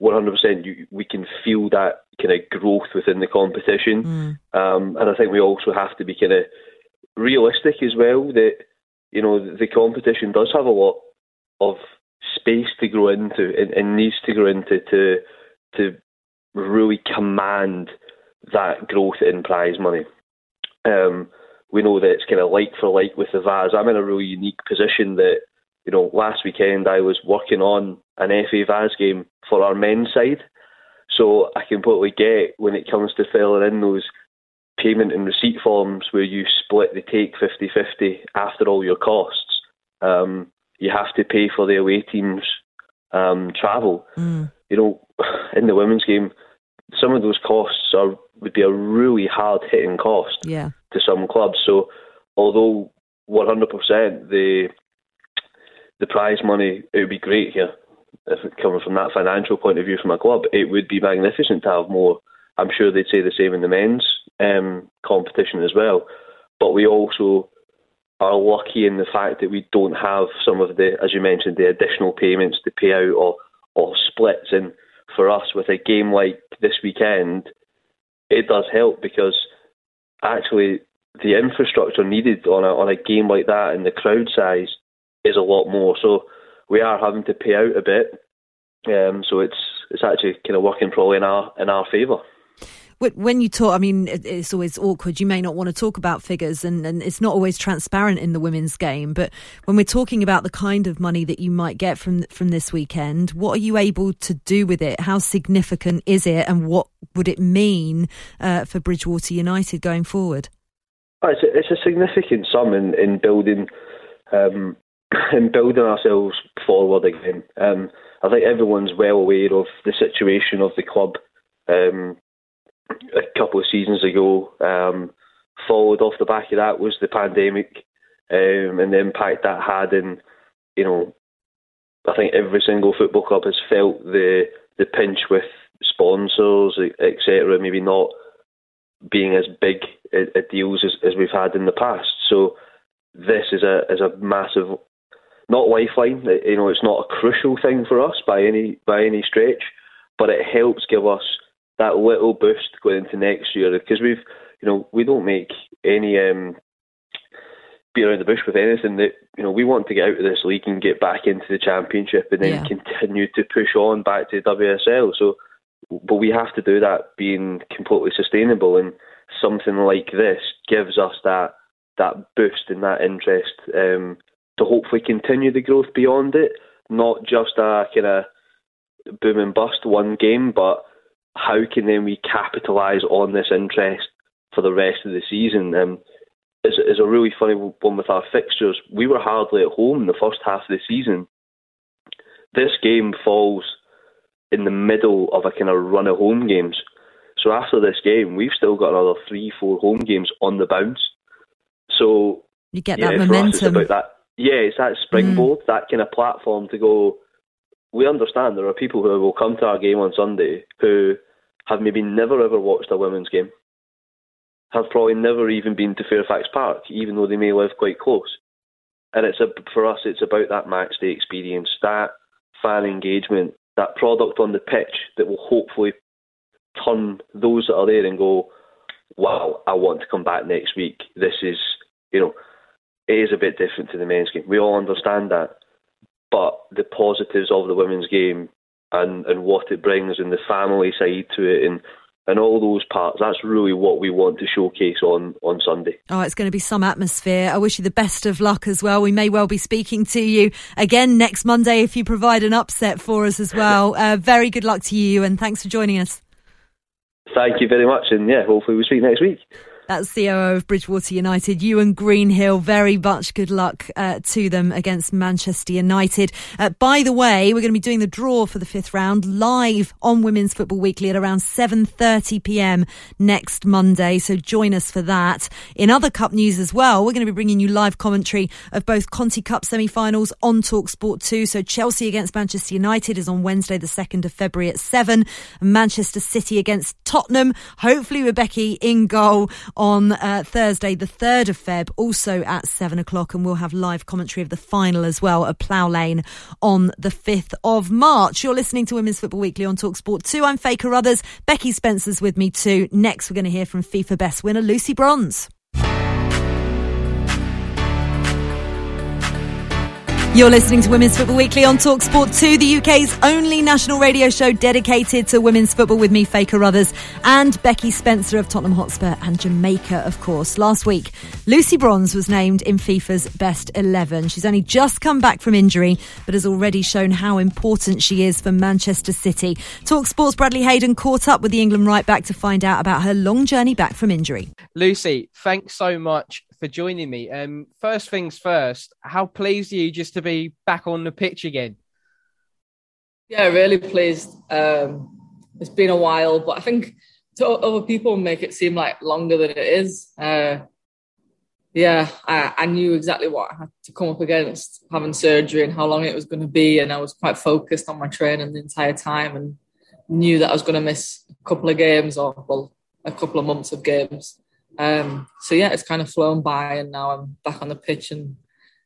100% we can feel that kind of growth within the competition. Mm. Um, and I think we also have to be kind of realistic as well that, you know, the competition does have a lot of space to grow into and, and needs to grow into to, to really command that growth in prize money. Um, we know that it's kind of like for like with the Vase. I'm in a really unique position that you know, last weekend I was working on an FA Vase game for our men's side. So I completely get when it comes to filling in those payment and receipt forms where you split the take 50 50 after all your costs. Um, you have to pay for the away team's um, travel. Mm. You know, in the women's game, some of those costs are would be a really hard hitting cost Yeah. to some clubs. So although 100% the the prize money it would be great here if coming from that financial point of view from a club, it would be magnificent to have more. I'm sure they'd say the same in the men's um, competition as well. But we also are lucky in the fact that we don't have some of the, as you mentioned, the additional payments to pay out or, or splits. And for us, with a game like this weekend, it does help because actually the infrastructure needed on a on a game like that and the crowd size is a lot more. So we are having to pay out a bit. Um, so it's it's actually kind of working probably in our in our favour. When you talk, I mean, it's always awkward. You may not want to talk about figures, and, and it's not always transparent in the women's game. But when we're talking about the kind of money that you might get from from this weekend, what are you able to do with it? How significant is it, and what would it mean uh, for Bridgwater United going forward? Oh, It's a, it's a significant sum in, in building um, in building ourselves forward again. Um, I think everyone's well aware of the situation of the club um, a couple of seasons ago. Um, followed off the back of that was the pandemic um, and the impact that had in, you know, I think every single football club has felt the the pinch with sponsors, etc. Maybe not being as big at, at deals as, as we've had in the past. So this is a is a massive, not lifeline. You know, it's not a crucial thing for us by any by any stretch, but it helps give us that little boost going into next year because we've, you know, we don't make any um, be around the bush with anything that you know we want to get out of this league and get back into the championship and then Yeah. continue to push on back to WSL. So, but we have to do that being completely sustainable, and something like this gives us that that boost and that interest um, to hopefully continue the growth beyond it. Not just a kind of boom and bust one game, but how can then we capitalise on this interest for the rest of the season? Um, is is a really funny one with our fixtures. We were hardly at home in the first half of the season. This game falls in the middle of a kind of run of home games. So after this game, we've still got another three, four home games on the bounce. So You get yeah, that us, momentum. it's about that. Yeah, it's that springboard, mm. that kind of platform to go. We understand there are people who will come to our game on Sunday who have maybe never ever watched a women's game, have probably never even been to Fairfax Park, even though they may live quite close. And it's a, for us, it's about that match day experience, that fan engagement, that product on the pitch that will hopefully turn those that are there and go, wow, I want to come back next week. This is, you know, it is a bit different to the men's game. We all understand that. But the positives of the women's game and, and what it brings and the family side to it and, and all those parts, that's really what we want to showcase on, on Sunday. Oh, it's going to be some atmosphere. I wish you the best of luck as well. We may well be speaking to you again next Monday if you provide an upset for us as well. Uh, very good luck to you, and thanks for joining us. Thank you very much, and yeah, hopefully we speak next week. That's COO of Bridgwater United, Ewan Greenhill. Very much good luck uh, to them against Manchester United. Uh, by the way, we're going to be doing the draw for the fifth round live on Women's Football Weekly at around 7:30 p.m. next Monday. So join us for that. In other Cup news as well, we're going to be bringing you live commentary of both Conti Cup semi-finals on Talksport 2. So Chelsea against Manchester United is on Wednesday, the 2nd of February at 7. Manchester City against Tottenham. Hopefully Becky in goal on uh, Thursday, the 3rd of Feb, also at 7 o'clock. And we'll have live commentary of the final as well at Plough Lane on the 5th of March. You're listening to Women's Football Weekly on Talksport 2. I'm Faye Carruthers. Becky Spencer's with me too. Next, we're going to hear from FIFA Best winner Lucy Bronze. You're listening to Women's Football Weekly on Talksport 2, the UK's only national radio show dedicated to women's football with me, Faye Carruthers, and Becky Spencer of Tottenham Hotspur and Jamaica, of course. Last week, Lucy Bronze was named in FIFA's Best 11. She's only just come back from injury, but has already shown how important she is for Manchester City. Talksport's Bradley Hayden caught up with the England right back to find out about her long journey back from injury. Lucy, thanks so much for joining me. Um, first things first, how pleased are you just to be back on the pitch again? Yeah, really pleased. Um, it's been a while, but I think to other people make it seem like longer than it is. Uh, yeah, I, I, knew exactly what I had to come up against having surgery and how long it was going to be, and I was quite focused on my training the entire time and knew that I was going to miss a couple of games or well, a couple of months of games. Um, so yeah, it's kind of flown by, and now I'm back on the pitch and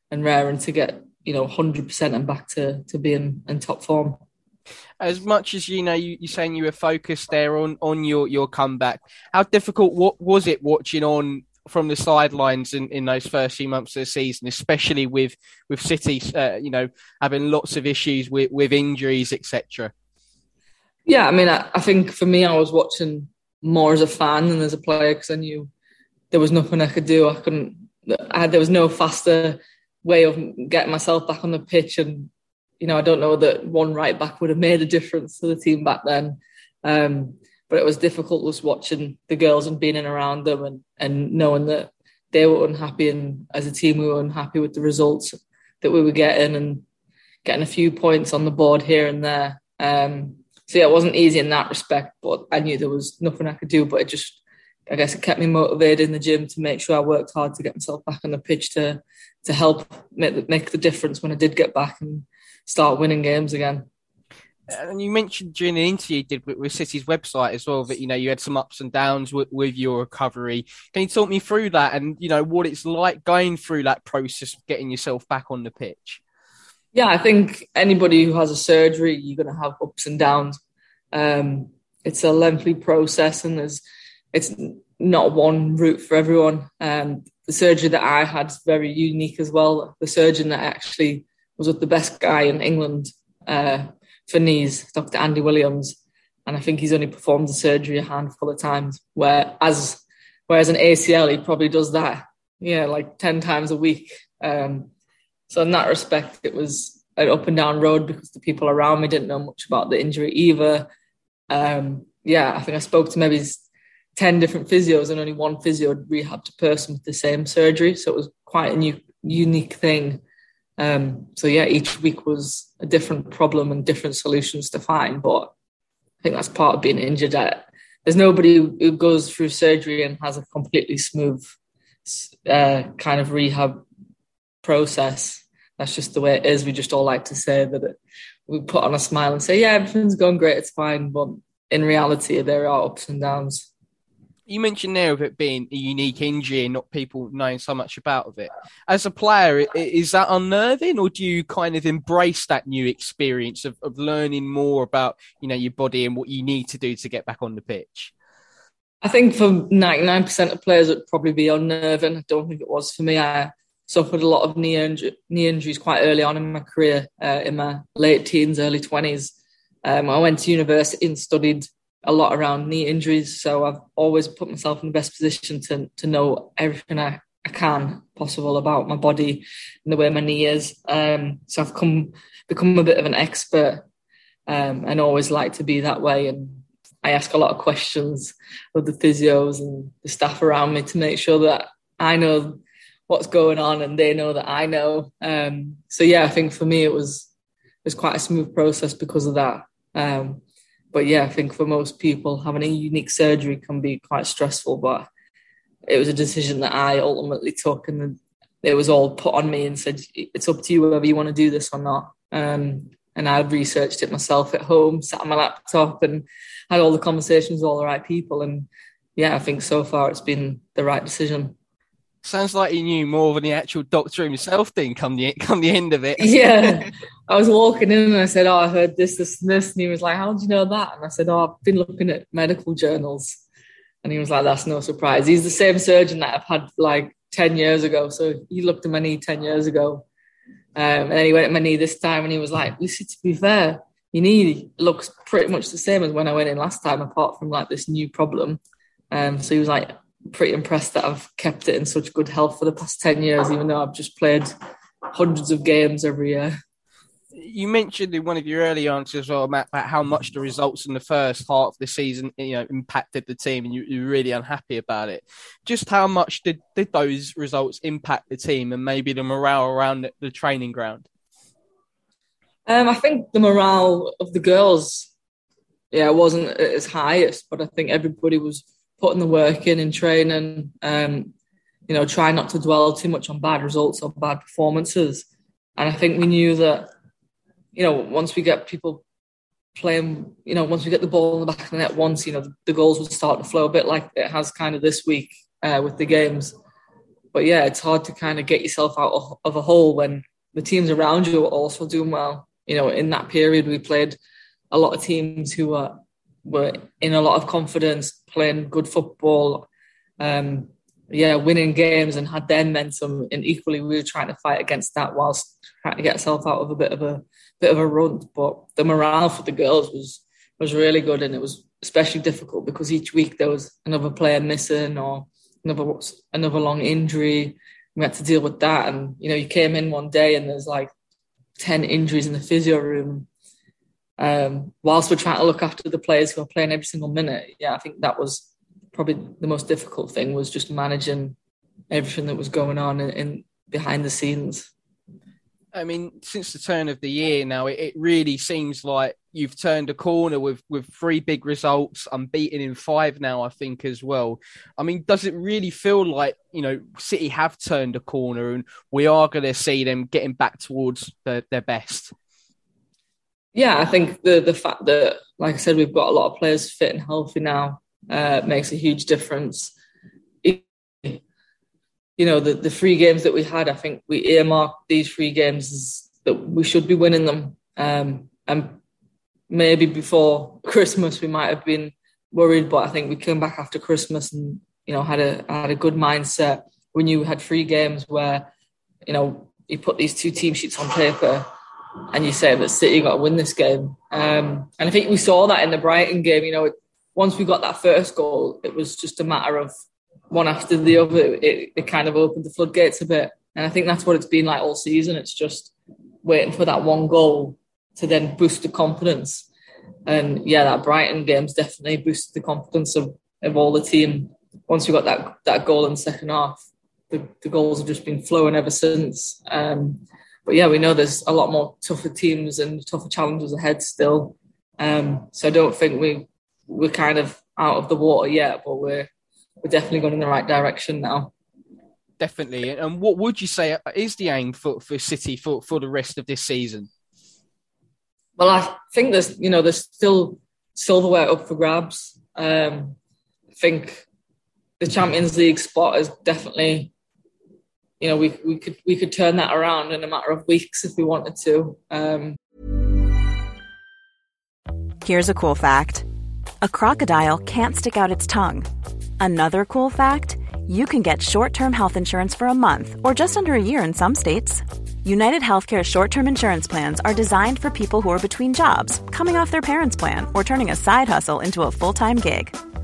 and raring to get you know 100% and back to to being in top form. As much as you know, you, you're saying you were focused there on on your your comeback. How difficult what was it watching on from the sidelines in, in those first few months of the season, especially with with City, uh, you know, having lots of issues with with injuries, etc. Yeah, I mean, I, I, think for me, I was watching more as a fan than as a player because I knew there was nothing I could do. I couldn't. I there was no faster way of getting myself back on the pitch, and you know I don't know that one right back would have made a difference to the team back then. Um, but it was difficult was watching the girls and being in around them and and knowing that they were unhappy and as a team we were unhappy with the results that we were getting and getting a few points on the board here and there. Um, so yeah, it wasn't easy in that respect, but I knew there was nothing I could do. But it just I guess it kept me motivated in the gym to make sure I worked hard to get myself back on the pitch to to help make, make the difference when I did get back and start winning games again. And you mentioned during the interview you did with, with, City's website as well that you know you had some ups and downs with, with your recovery. Can you talk me through that and you know what it's like going through that process of getting yourself back on the pitch? Yeah, I think anybody who has a surgery, you're going to have ups and downs. Um, it's a lengthy process, and there's it's not one route for everyone. Um, the surgery that I had is very unique as well. The surgeon that actually was the best guy in England uh, for knees, Dr. Andy Williams, and I think he's only performed the surgery a handful of times. Where as whereas an ACL, he probably does that, yeah, like ten times a week. Um, so in that respect, it was an up and down road because the people around me didn't know much about the injury either. Um, yeah, I think I spoke to maybe 10 different physios and only one physio rehabbed a person with the same surgery. So it was quite a new, unique thing. Um, so yeah, each week was a different problem and different solutions to find. But I think that's part of being injured. There's nobody who goes through surgery and has a completely smooth uh, kind of rehab process. That's just the way it is. We just all like to say that it, we put on a smile and say, yeah, everything's going great, it's fine. But in reality, there are ups and downs you mentioned there of it being a unique injury and not people knowing so much about of it. As a player, is that unnerving, or do you kind of embrace that new experience of, of learning more about you know your body and what you need to do to get back on the pitch? I think for ninety nine percent of players, it'd probably be unnerving. I don't think it was for me. I suffered a lot of knee, inju- knee injuries quite early on in my career, uh, in my late teens, early twenties. Um, I went to university and studied a lot around knee injuries. So I've always put myself in the best position to to know everything I, I can possible about my body and the way my knee is. Um, so I've come become a bit of an expert um, and always like to be that way. And I ask a lot of questions of the physios and the staff around me to make sure that I know what's going on and they know that I know. Um, so yeah, I think for me it was it was quite a smooth process because of that. Um, but yeah, I think for most people, having a unique surgery can be quite stressful. But it was a decision that I ultimately took, and it was all put on me and said, "It's up to you whether you want to do this or not." Um, and I researched it myself at home, sat on my laptop, and had all the conversations with all the right people. And yeah, I think so far it's been the right decision. Sounds like he knew more than the actual doctor himself did come the come the end of it. Yeah. I was walking in and I said, Oh, I heard this, this, and this. And he was like, How did you know that? And I said, Oh, I've been looking at medical journals. And he was like, That's no surprise. He's the same surgeon that I've had like 10 years ago. So he looked at my knee 10 years ago. Um, and then he went at my knee this time and he was like, listen, to be fair, your knee looks pretty much the same as when I went in last time, apart from like this new problem. Um, so he was like pretty impressed that I've kept it in such good health for the past 10 years, even though I've just played hundreds of games every year you mentioned in one of your early answers, well, Matt, about how much the results in the first half of the season, you know, impacted the team, and you, you're really unhappy about it. Just how much did, did those results impact the team and maybe the morale around the, the training ground? Um, I think the morale of the girls, yeah, wasn't as highest, but I think everybody was putting the work in in training. Um, you know, try not to dwell too much on bad results or bad performances. And I think we knew that you know, once we get people playing, you know, once we get the ball in the back of the net once, you know, the, the goals will start to flow a bit like it has kind of this week uh, with the games. But yeah, it's hard to kind of get yourself out of, of a hole when the teams around you are also doing well. You know, in that period, we played a lot of teams who were were in a lot of confidence, playing good football, um, yeah, winning games and had their momentum. And equally, we were trying to fight against that whilst trying to get ourselves out of a bit of a bit of a run. But the morale for the girls was was really good, and it was especially difficult because each week there was another player missing or another another long injury. We had to deal with that, and you know, you came in one day and there's like ten injuries in the physio room. Um, whilst we're trying to look after the players who are playing every single minute, yeah, I think that was probably the most difficult thing was just managing everything that was going on in, in behind the scenes. I mean, since the turn of the year now, it, it, really seems like you've turned a corner with with three big results, unbeaten in five now, I think as well. I mean, does it really feel like you know City have turned a corner and we are going to see them getting back towards the, their best? Yeah, I think the the fact that, like I said, we've got a lot of players fit and healthy now uh, makes a huge difference you know, the, the three games that we had, I think we earmarked these three games as that we should be winning them. Um, and maybe before Christmas we might have been worried, but I think we came back after Christmas and you know had a had a good mindset. We knew we had three games where you know you put these two team sheets on paper and you say that City got to win this game. Um, and I think we saw that in the Brighton game. You know, once we got that first goal, it was just a matter of one after the other, it, it kind of opened the floodgates a bit. And I think that's what it's been like all season. It's just waiting for that one goal to then boost the confidence. And yeah, that Brighton game's definitely boosted the confidence of, of all the team. Once we got that that goal in the second half, the, the goals have just been flowing ever since. Um, but yeah, we know there's a lot more tougher teams and tougher challenges ahead still. Um, so I don't think we we're kind of out of the water yet, but we're we're definitely going in the right direction now. Definitely. And what would you say is the aim for, for City for, for the rest of this season? Well, I think there's you know there's still silverware up for grabs. Um, I think the Champions League spot is definitely you know we we could we could turn that around in a matter of weeks if we wanted to. Um, Here's a cool fact: a crocodile can't stick out its tongue. Another cool fact you can get short term health insurance for a month or just under a year in some states. United Healthcare short term insurance plans are designed for people who are between jobs, coming off their parents' plan, or turning a side hustle into a full time gig.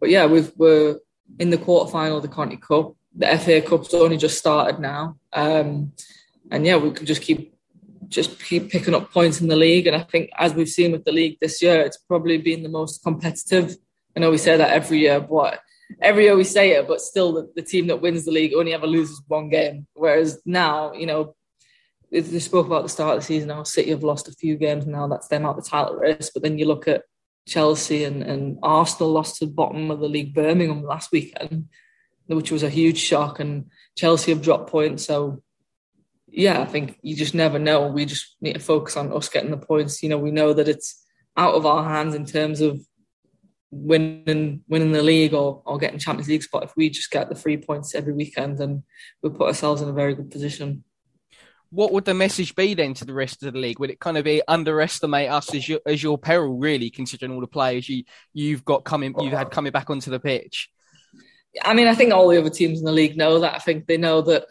But yeah, we've, we're in the quarterfinal of the Conti Cup. The FA Cup's only just started now. Um, and yeah, we can just keep just keep picking up points in the league. And I think, as we've seen with the league this year, it's probably been the most competitive. I know we say that every year, but every year we say it, but still the, the team that wins the league only ever loses one game. Whereas now, you know, they spoke about the start of the season. How City have lost a few games now. That's them out the title race. But then you look at Chelsea and, and Arsenal lost to the bottom of the league Birmingham last weekend, which was a huge shock. And Chelsea have dropped points. So yeah, I think you just never know. We just need to focus on us getting the points. You know, we know that it's out of our hands in terms of winning winning the league or, or getting Champions League spot. If we just get the three points every weekend, then we'll put ourselves in a very good position. What would the message be then to the rest of the league? Would it kind of be underestimate us as your as your peril, really, considering all the players you you've got coming, you've had coming back onto the pitch? I mean, I think all the other teams in the league know that. I think they know that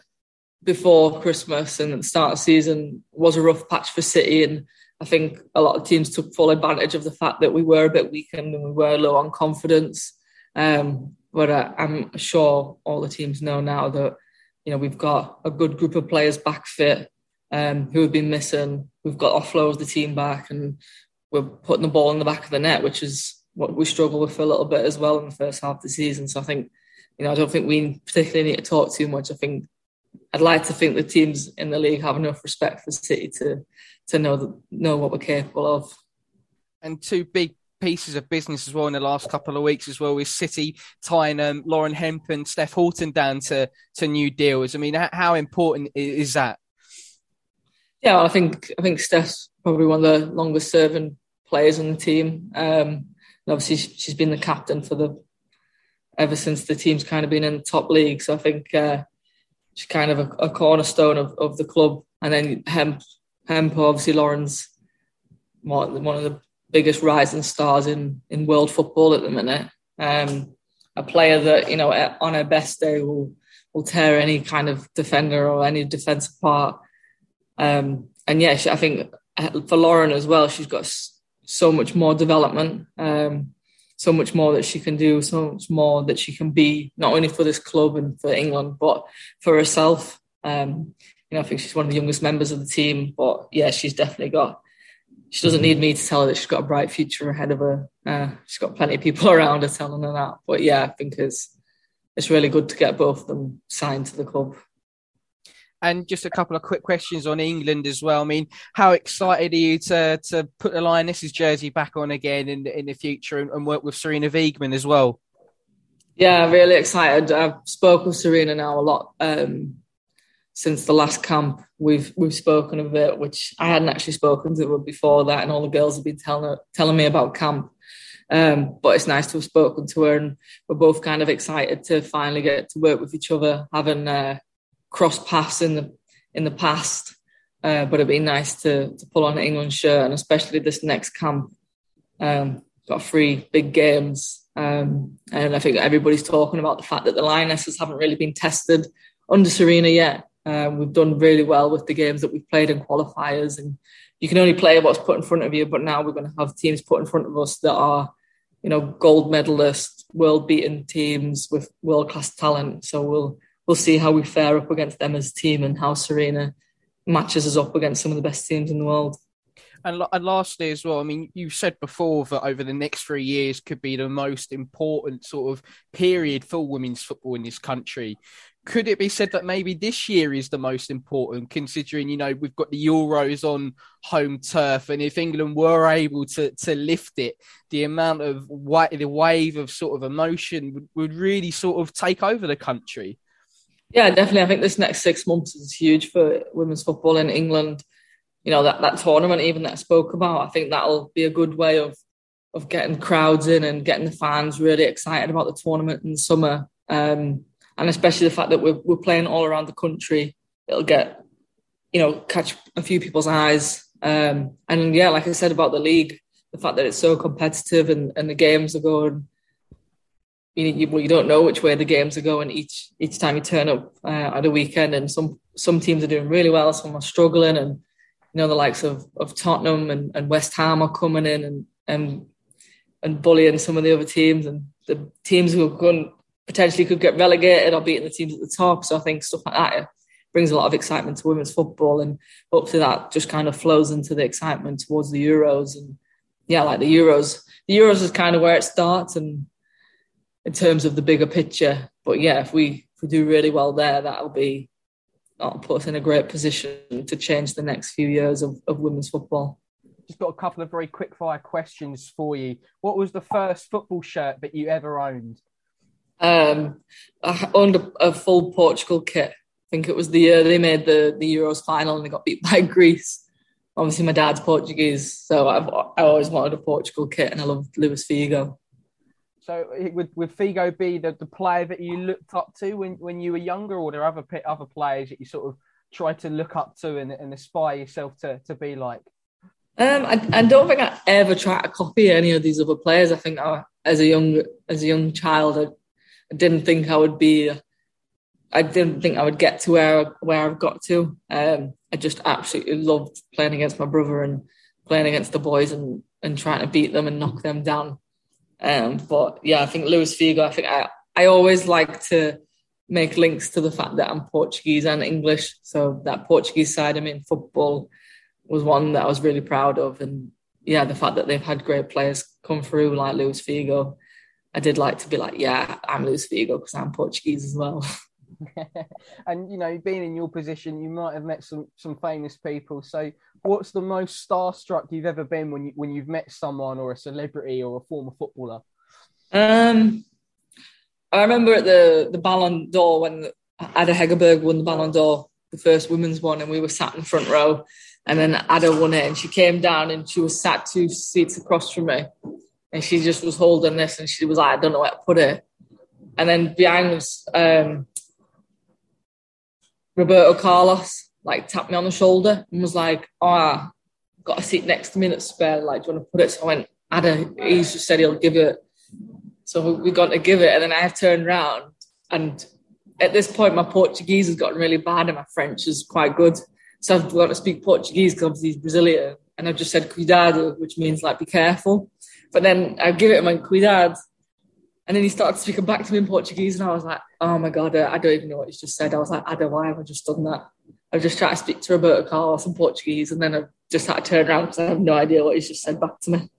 before Christmas and the start of the season was a rough patch for City. And I think a lot of teams took full advantage of the fact that we were a bit weakened and we were low on confidence. Um, but uh, I'm sure all the teams know now that you know we've got a good group of players back fit um, who have been missing. We've got offload of the team back, and we're putting the ball in the back of the net, which is what we struggle with for a little bit as well in the first half of the season. So I think you know I don't think we particularly need to talk too much. I think I'd like to think the teams in the league have enough respect for City to to know that, know what we're capable of. And two big pieces of business as well in the last couple of weeks as well with City tying um, Lauren Hemp and Steph Houghton down to to new deals. I mean, how important is that? Yeah, I think I think Steph's probably one of the longest serving players on the team. Um, obviously, she's been the captain for the ever since the team's kind of been in the top league. So I think uh, she's kind of a, a cornerstone of, of the club. And then Hemp, Hemp obviously Lauren's one of the biggest rising stars in, in world football at the minute. Um, a player that, you know, on her best day will, will tear any kind of defender or any defence apart. Um, and yeah, she, I think uh, for Lauren as well, she's got so much more development. Um, so much more that she can do, so much more that she can be, not only for this club and for England, but for herself. Um, you know, I think she's one of the youngest members of the team, but yeah, she's definitely got. She doesn't need me to tell her that she's got a bright future ahead of her. Uh, she's got plenty of people around her telling her that. But yeah, I think it's it's really good to get both of them signed to the club. And just a couple of quick questions on England as well. I mean, how excited are you to to put the Lionesses jersey back on again in in the future and, and work with Sarina Wiegman as well? Yeah, really excited. I've spoken with Sarina now a lot um, since the last camp. We've we've spoken of it, which I hadn't actually spoken to her before that, and all the girls have been telling telling me about camp. Um, but it's nice to have spoken to her, and we're both kind of excited to finally get to work with each other, having uh, cross paths in the in the past. Uh, but it'd be nice to to pull on an England shirt, and especially this next camp. Um, got three big games, um, and I think everybody's talking about the fact that the Lionesses haven't really been tested under Sarina yet. Um, we've done really well with the games that we've played in qualifiers, and you can only play what's put in front of you. But now we're going to have teams put in front of us that are, you know, gold medalist, world beaten teams with world class talent. So we'll we'll see how we fare up against them as a team and how Sarina matches us up against some of the best teams in the world. And, and lastly, as well, I mean, you said before that over the next three years could be the most important sort of period for women's football in this country. Could it be said that maybe this year is the most important, considering you know we've got the Euros on home turf, and if England were able to to lift it, the amount of the wave of sort of emotion would, would really sort of take over the country. Yeah, definitely. I think this next six months is huge for women's football in England. You know that that tournament, even that I spoke about, I think that'll be a good way of of getting crowds in and getting the fans really excited about the tournament in the summer. Um, and especially the fact that we're we're playing all around the country, it'll get you know catch a few people's eyes. Um, and yeah, like I said about the league, the fact that it's so competitive and, and the games are going you, you, well, you don't know which way the games are going each each time you turn up uh, at a weekend, and some some teams are doing really well, some are struggling, and you know the likes of of Tottenham and, and West Ham are coming in and and and bullying some of the other teams, and the teams who are potentially could get relegated or beating the teams at the top. So I think stuff like that brings a lot of excitement to women's football, and hopefully that just kind of flows into the excitement towards the Euros. And yeah, like the Euros, the Euros is kind of where it starts, and in terms of the bigger picture. But yeah, if we if we do really well there, that'll be put us in a great position to change the next few years of, of women's football. Just got a couple of very quick fire questions for you. What was the first football shirt that you ever owned? Um, I owned a, a, full Portugal kit. I think it was the year they made the, the Euros final and they got beat by Greece. Obviously, my dad's Portuguese, so I've I always wanted a Portugal kit, and I loved Luis Figo. So would, would Figo be the, the player that you looked up to when, when you were younger, or there are other other players that you sort of try to look up to and, and aspire yourself to, to be like? Um, I, I don't think I ever tried to copy any of these other players. I think I, as a young as a young child, didn't think I would be. I didn't think I would get to where where I've got to. Um, I just absolutely loved playing against my brother and playing against the boys and and trying to beat them and knock them down. Um, but yeah, I think Luis Figo. I think I I always like to make links to the fact that I'm Portuguese and English. So that Portuguese side of me in football was one that I was really proud of. And yeah, the fact that they've had great players come through like Luis Figo, I did like to be like, yeah, I'm Luis Figo because I'm Portuguese as well. and you know, being in your position, you might have met some some famous people. So, what's the most starstruck you've ever been when you when you've met someone or a celebrity or a former footballer? Um, I remember at the the Ballon d'Or when Ada Hegerberg won the Ballon d'Or, the first women's one, and we were sat in front row, and then Ada won it, and she came down and she was sat two seats across from me, and she just was holding this, and she was like, I don't know where to put it. And then behind was um, Roberto Carlos, like tapped me on the shoulder and was like, "Oh, got a seat next to me that's spare. Like, do you want to put it?" So I went, "Ada." Just said he'll give it. So we got to give it, and then I turned around, and at this point, my Portuguese has gotten really bad, and my French is quite good. So I've got to speak Portuguese because obviously he's Brazilian, and I've just said "cuidado," which means like be careful. But then I give it him and "cuidado," and then he started speaking back to me in Portuguese, and I was like, "Oh my god, I don't even know what he's just said." I was like, "I don't know why have I just done that?" I've just tried to speak to Roberto Carlos in Portuguese, and then I've just had to turn around because I have no idea what he's just said back to me.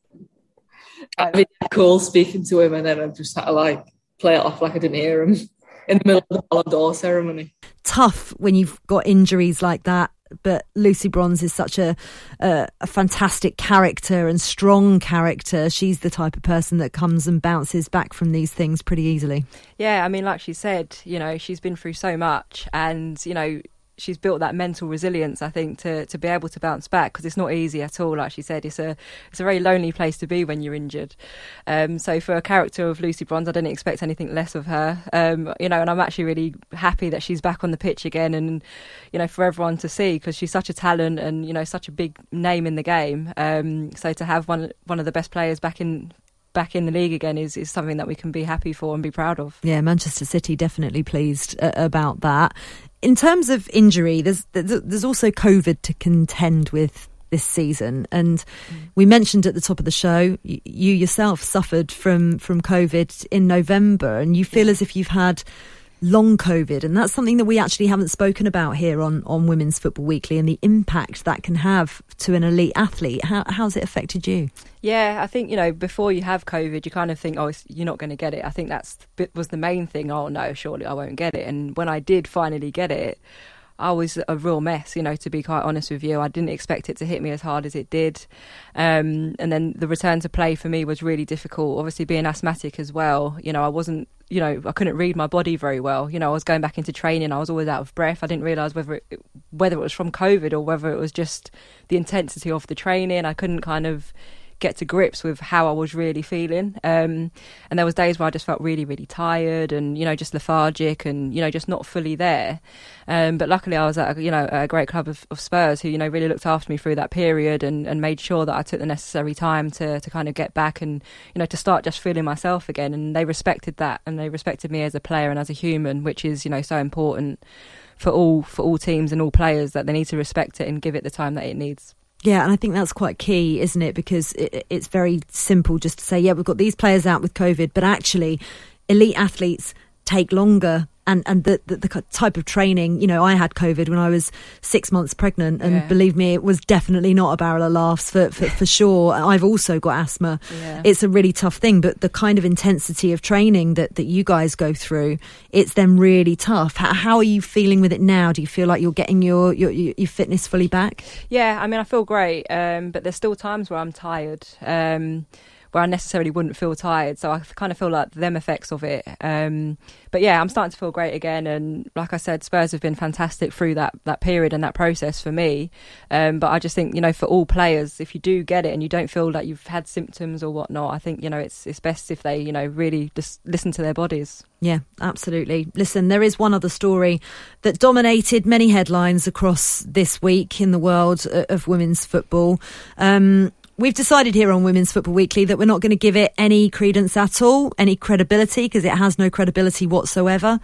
I mean, cool speaking to him, and then I just had to like play it off like I didn't hear him in the middle of the Ballon d'Or ceremony. Tough when you've got injuries like that but Lucy Bronze is such a, a, a fantastic character and strong character. She's the type of person that comes and bounces back from these things pretty easily. Yeah, I mean, like she said, you know, she's been through so much, and you know, she's built that mental resilience, I think, to, to be able to bounce back because it's not easy at all. Like she said, it's a it's a very lonely place to be when you're injured. Um, so for a character of Lucy Bronze, I didn't expect anything less of her. Um, you know, and I'm actually really happy that she's back on the pitch again, and you know, for everyone to see because she's such a talent and you know such a big name in the game. Um, so to have one one of the best players back in back in the league again is, is something that we can be happy for and be proud of. Yeah, Manchester City definitely pleased uh, about that in terms of injury, there's there's also COVID to contend with this season, and mm. we mentioned at the top of the show you yourself suffered from from COVID in November, and you feel as if you've had long COVID, and that's something that we actually haven't spoken about here on on Women's Football Weekly, and the impact that can have to an elite athlete. How how's it affected you? Yeah, I think you know before you have COVID, you kind of think, oh, you're not going to get it. I think that's was the main thing. Oh no, surely I won't get it. And when I did finally get it, I was a real mess, you know, to be quite honest with you. I didn't expect it to hit me as hard as it did. Um, and then the return to play for me was really difficult. Obviously, being asthmatic as well, you know, I wasn't, you know, I couldn't read my body very well. You know, I was going back into training, I was always out of breath. I didn't realise whether it, whether it was from COVID or whether it was just the intensity of the training. I couldn't kind of get to grips with how I was really feeling. Um, and there was days where I just felt really, really tired and you know just lethargic and you know just not fully there. Um, but luckily, I was at a, you know a great club of, of, Spurs who you know really looked after me through that period and, and made sure that I took the necessary time to to kind of get back and you know to start just feeling myself again. And they respected that and they respected me as a player and as a human, which is you know so important for all for all teams and all players that they need to respect it and give it the time that it needs. Yeah, and I think that's quite key, isn't it? Because it, it's very simple just to say, yeah, we've got these players out with COVID, but actually, elite athletes take longer and and the, the, the type of training. You know, I had COVID when I was six months pregnant, and Yeah. believe me, it was definitely not a barrel of laughs for for, for sure. I've also got asthma. Yeah. It's a really tough thing, but the kind of intensity of training that that you guys go through, it's then really tough. How, how are you feeling with it now? Do you feel like you're getting your your, your fitness fully back? Yeah, I mean, I feel great, um, but there's still times where I'm tired, um, where I necessarily wouldn't feel tired. So I kind of feel like them effects of it. Um, but yeah, I'm starting to feel great again. And like I said, Spurs have been fantastic through that, that period and that process for me. Um, but I just think, you know, for all players, if you do get it and you don't feel like you've had symptoms or whatnot, I think, you know, it's, it's best if they, you know, really just listen to their bodies. Yeah, absolutely. Listen, there is one other story that dominated many headlines across this week in the world uh, of women's football. Um, we've decided here on Women's Football Weekly that we're not going to give it any credence at all, any credibility, because it has no credibility whatsoever.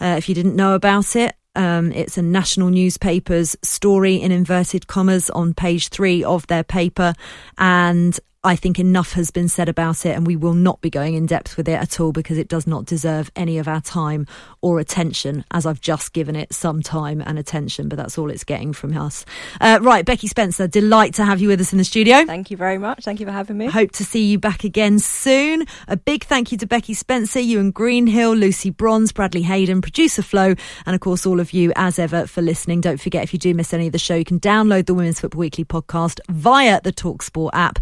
Uh, if you didn't know about it, um, it's a national newspaper's story in inverted commas on page three of their paper. And I think enough has been said about it, and we will not be going in depth with it at all because it does not deserve any of our time or attention, as I've just given it some time and attention, but that's all it's getting from us. Uh, right, Becky Spencer, delight to have you with us in the studio. Thank you very much. Thank you for having me. Hope to see you back again soon. A big thank you to Becky Spencer, you and Greenhill, Lucy Bronze, Bradley Hayden, producer Flo, and of course all of you as ever for listening. Don't forget if you do miss any of the show, you can download the Women's Football Weekly podcast via the Talksport app.